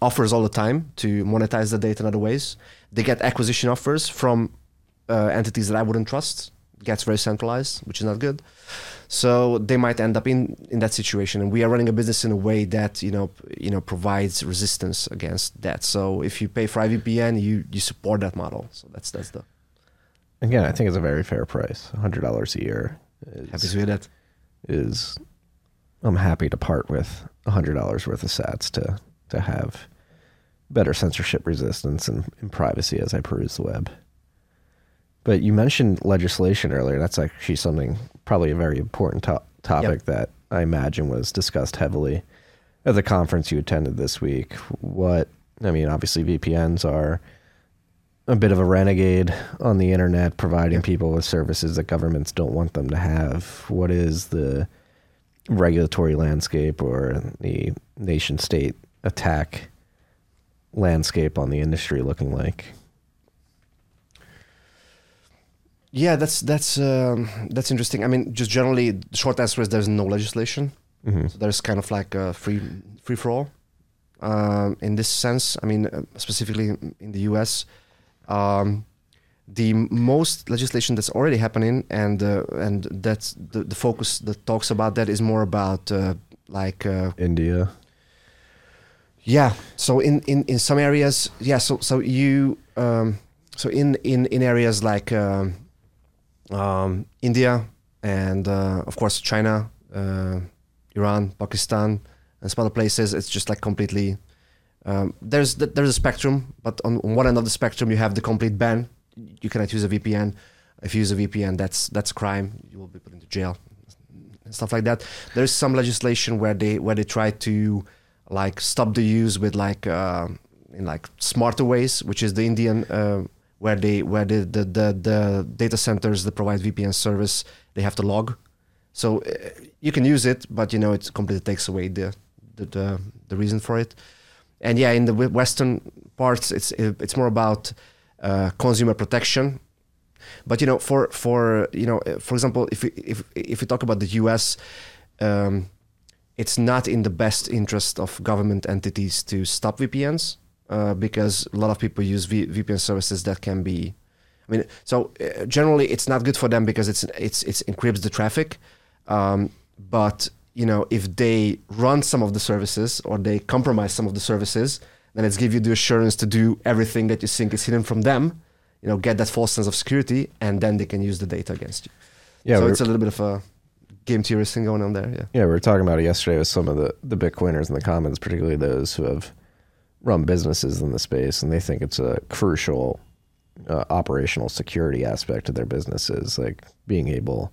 offers all the time to monetize the data in other ways. They get acquisition offers from uh, entities that I wouldn't trust. Gets very centralized, which is not good. So they might end up in, in that situation, and we are running a business in a way that you know you know provides resistance against that. So if you pay for IVPN, you you support that model. So that's that's the again. I think it's a very fair price, hundred dollars a year. Is, happy to hear that. Is I'm happy to part with hundred dollars worth of Sats to to have better censorship resistance and, and privacy as I peruse the web. But you mentioned legislation earlier. That's actually something, probably a very important to- topic yep. that I imagine was discussed heavily at the conference you attended this week. What, I mean, obviously VPNs are a bit of a renegade on the internet, providing yep. people with services that governments don't want them to have. What is the regulatory landscape or the nation state attack landscape on the industry looking like? Yeah, that's that's um, that's interesting. I mean, just generally, the short answer is there's no legislation. Mm-hmm. So there's kind of like a free free for all. Um, in this sense, I mean, uh, specifically in the U.S., um, the most legislation that's already happening, and uh, and that's the, the focus that talks about that is more about uh, like uh, India. Yeah. So in, in, in some areas, yeah. So so you um, so in in in areas like um, um, India, and uh, of course China, uh, Iran, Pakistan, and some other places. It's just like completely. Um, there's there's a spectrum, but on, on one end of the spectrum you have the complete ban. You cannot use a VPN. If you use a VPN, that's that's crime. You will be put into jail and stuff like that. There's some legislation where they where they try to like stop the use with like uh, in like smarter ways, which is the Indian uh, where they where the, the, the, the data centers that provide VPN service they have to log. So uh, you can use it, but you know it completely takes away the the, the, the reason for it. And yeah, in the western parts, it's it's more about uh, consumer protection. But you know, for for you know, for example, if if if we talk about the U.S. Um, it's not in the best interest of government entities to stop VPNs uh, because a lot of people use v- VPN services that can be. I mean, so uh, generally it's not good for them because it's it's it's encrypts the traffic, um, but you know if they run some of the services or they compromise some of the services, then it's give you the assurance to do everything that you think is hidden from them. You know, get that false sense of security, and then they can use the data against you. Yeah, so it's a little bit of a game theory thing going on there. Yeah. Yeah, we were talking about it yesterday with some of the, the Bitcoiners in the comments, particularly those who have run businesses in the space, and they think it's a crucial uh, operational security aspect of their businesses, like being able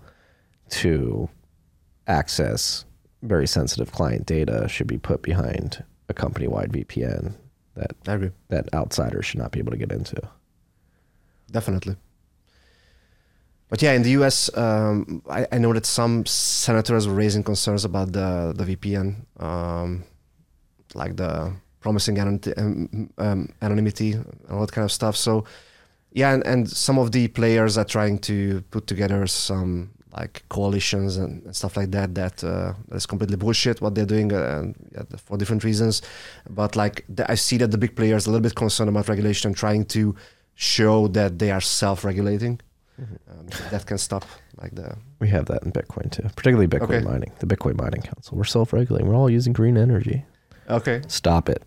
to access very sensitive client data should be put behind a company-wide VPN that I agree. that outsiders should not be able to get into. Definitely. But yeah, in the US, um, I, I know that some senators were raising concerns about the, the VPN, um, like the promising anonymity, um, um, anonymity and all that kind of stuff. So, yeah, and, and some of the players are trying to put together some like coalitions and, and stuff like that. That uh, that's completely bullshit what they're doing uh, for different reasons. But like the, I see that the big players are a little bit concerned about regulation, and trying to show that they are self-regulating. Um, that can stop like the We have that in Bitcoin too, particularly Bitcoin Okay. mining, the Bitcoin Mining Council. We're self-regulating. We're all using green energy. okay. Stop it.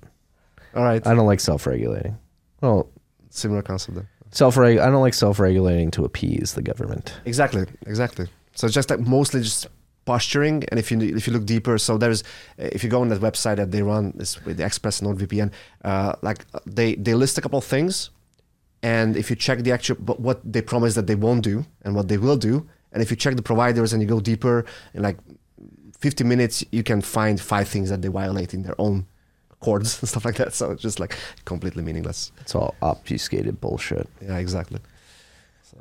All right, I don't like self-regulating. Well, similar concept. Then. self I don't like self-regulating to appease the government. Exactly, exactly. So just like mostly just posturing. And if you if you look deeper, so there's if you go on that website that they run this with the Express NordVPN, uh, like they they list a couple of things, and if you check the actual but what they promise that they won't do and what they will do, and if you check the providers and you go deeper in like 50 minutes, you can find five things that they violate in their own codes and stuff like that. So it's just like completely meaningless. It's all obfuscated bullshit. Yeah, exactly. So,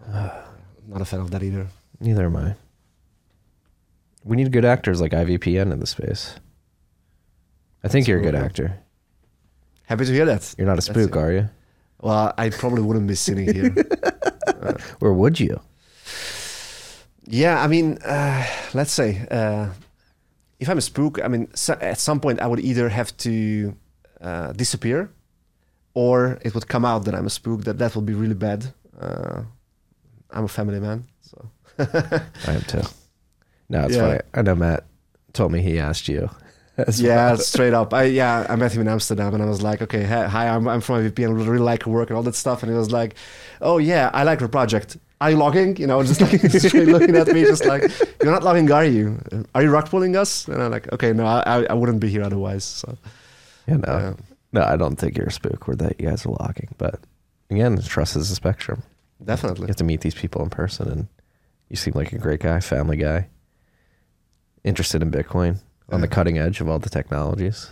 not a fan of that either. Neither am I. We need good actors like IVPN in the space. I think you're a good actor. Happy to hear that. You're not a spook, are you? Well, I probably wouldn't be sitting here. Or would you? yeah, I mean, uh, let's say uh, if I'm a spook, I mean, so at some point I would either have to uh, disappear, or it would come out that I'm a spook. That that would be really bad. Uh, I'm a family man, so I am too. No, it's Yeah. funny. I know Matt told me he asked you. yeah, well. straight up. I yeah, I met him in Amsterdam, and I was like, okay, hi, hi, I'm I'm from IVP, and I really like your work and all that stuff. And he was like, oh yeah, I like your project. Are you logging? You know, just like looking at me, just like you're not logging, are you? Are you rock pulling us? And I'm like, okay, no, I I- wouldn't be here otherwise. So Yeah, no, Yeah. no, I don't think you're a spook or that you guys are logging. But again, trust is a spectrum. Definitely. You have to meet these people in person, and you seem like a great guy, family guy, interested in Bitcoin, on the cutting edge of all the technologies.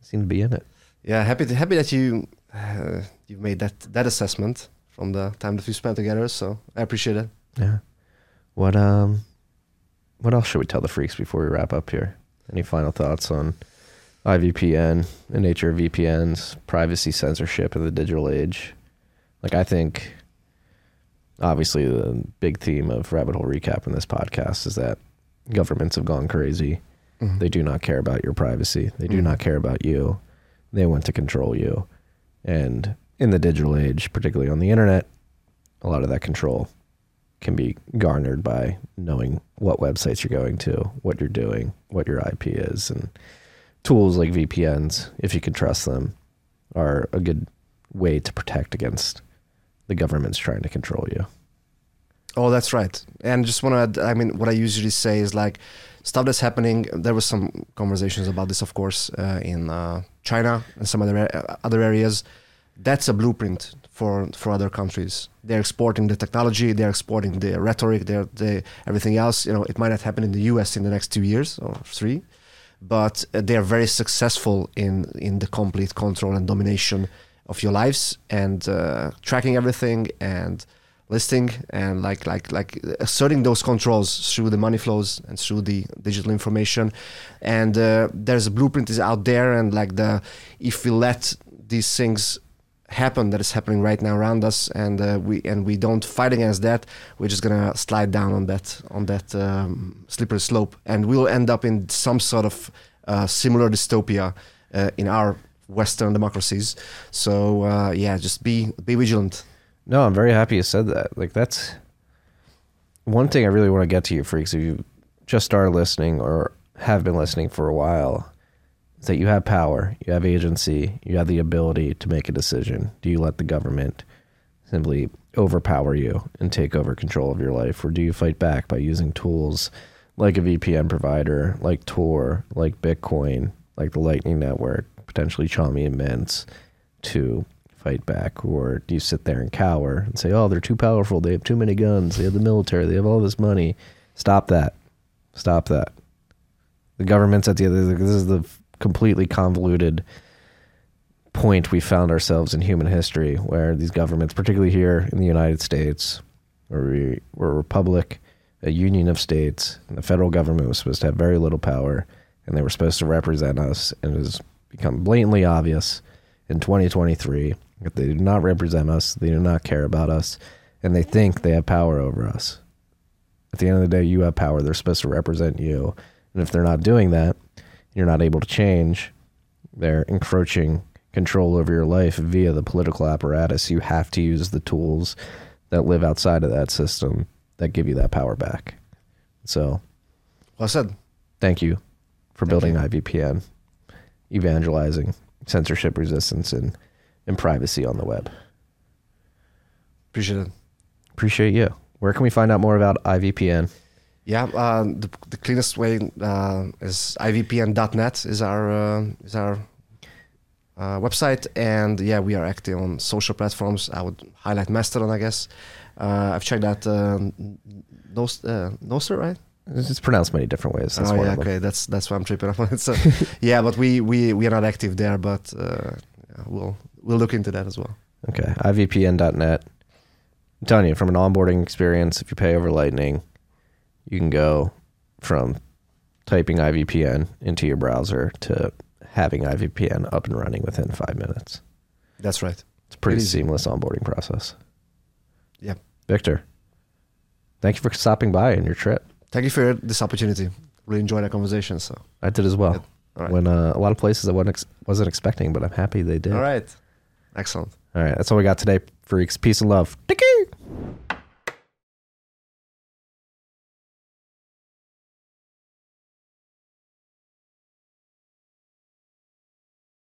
You seem to be in it. yeah, happy to, happy that you uh, you made that that assessment from the time that we spent together. So I appreciate it. Yeah. What um, what else should we tell the freaks before we wrap up here? Any final thoughts on IVPN, the nature of VPNs, privacy censorship in the digital age? Like, I think obviously the big theme of Rabbit Hole Recap in this podcast is that governments have gone crazy. They do not care about your privacy. They do Mhm. not care about you. They want to control you. And in the digital age, particularly on the internet, a lot of that control can be garnered by knowing what websites you're going to, what you're doing, what your IP is, and tools like VPNs, if you can trust them, are a good way to protect against the government's trying to control you. Oh, that's right. And just want to, add, I mean, what I usually say is like stuff that's happening. There was some conversations about this, of course, uh, in uh, China and some other uh, other areas. That's a blueprint for for other countries. They're exporting the technology, they're exporting the rhetoric, they're the everything else. You know, it might not happen in the U.S. in the next two years or three, but uh, they are very successful in in the complete control and domination of your lives and uh, tracking everything and listing and like like like asserting those controls through the money flows and through the digital information and uh, there's a blueprint is out there and like the if we let these things happen that is happening right now around us and uh, we and we don't fight against that we're just gonna slide down on that on that um, slippery slope and we'll end up in some sort of uh, similar dystopia uh, in our Western democracies. So uh, yeah, just be be vigilant. No, I'm very happy you said that. Like that's one thing I really want to get to you, freaks. If you just started listening or have been listening for a while, is that you have power, you have agency, you have the ability to make a decision. Do you let the government simply overpower you and take over control of your life, or do you fight back by using tools like a VPN provider, like Tor, like Bitcoin, like the Lightning Network, potentially Chaumian Mints, to fight back? Or do you sit there and cower and say, oh, they're too powerful, they have too many guns, they have the military, they have all this money? Stop that. Stop that. The government's at the other, this is the completely convoluted point we found ourselves in human history where these governments, particularly here in the United States, where we were a republic, a union of states, and the federal government was supposed to have very little power, and they were supposed to represent us, and it has become blatantly obvious in 2023 that they do not represent us, they do not care about us, and they think they have power over us. At the end of the day, you have power. They're supposed to represent you. And if they're not doing that, you're not able to change. They're encroaching control over your life via the political apparatus. You have to use the tools that live outside of that system that give you that power back. So, Well said. thank you for building IVPN, evangelizing censorship resistance and, and privacy on the web. Appreciate it. Appreciate you. Where can we find out more about IVPN? Yeah, uh, the, the cleanest way uh, is ivpn.net is our uh, is our uh, website, and yeah, we are active on social platforms. I would highlight Mastodon, I guess. Uh, I've checked that um, Nost- uh, Nostr, right? It's pronounced many different ways. That's oh yeah, okay, that's that's why I'm tripping up on it. So yeah, but we we we are not active there, but uh, yeah, we'll we'll look into that as well. Okay, ivpn.net. I'm telling you, from an onboarding experience, if you pay over Lightning, you can go from typing IVPN into your browser to having IVPN up and running within five minutes. That's right. It's a pretty It seamless onboarding process. Yeah. Victor, thank you for stopping by on your trip. Thank you for this opportunity. Really enjoyed our conversation. So I did as well. Yep. All right. When uh, a lot of places I wasn't, ex- wasn't expecting, but I'm happy they did. all right, excellent. All right, that's all we got today, freaks. Peace and love. Care.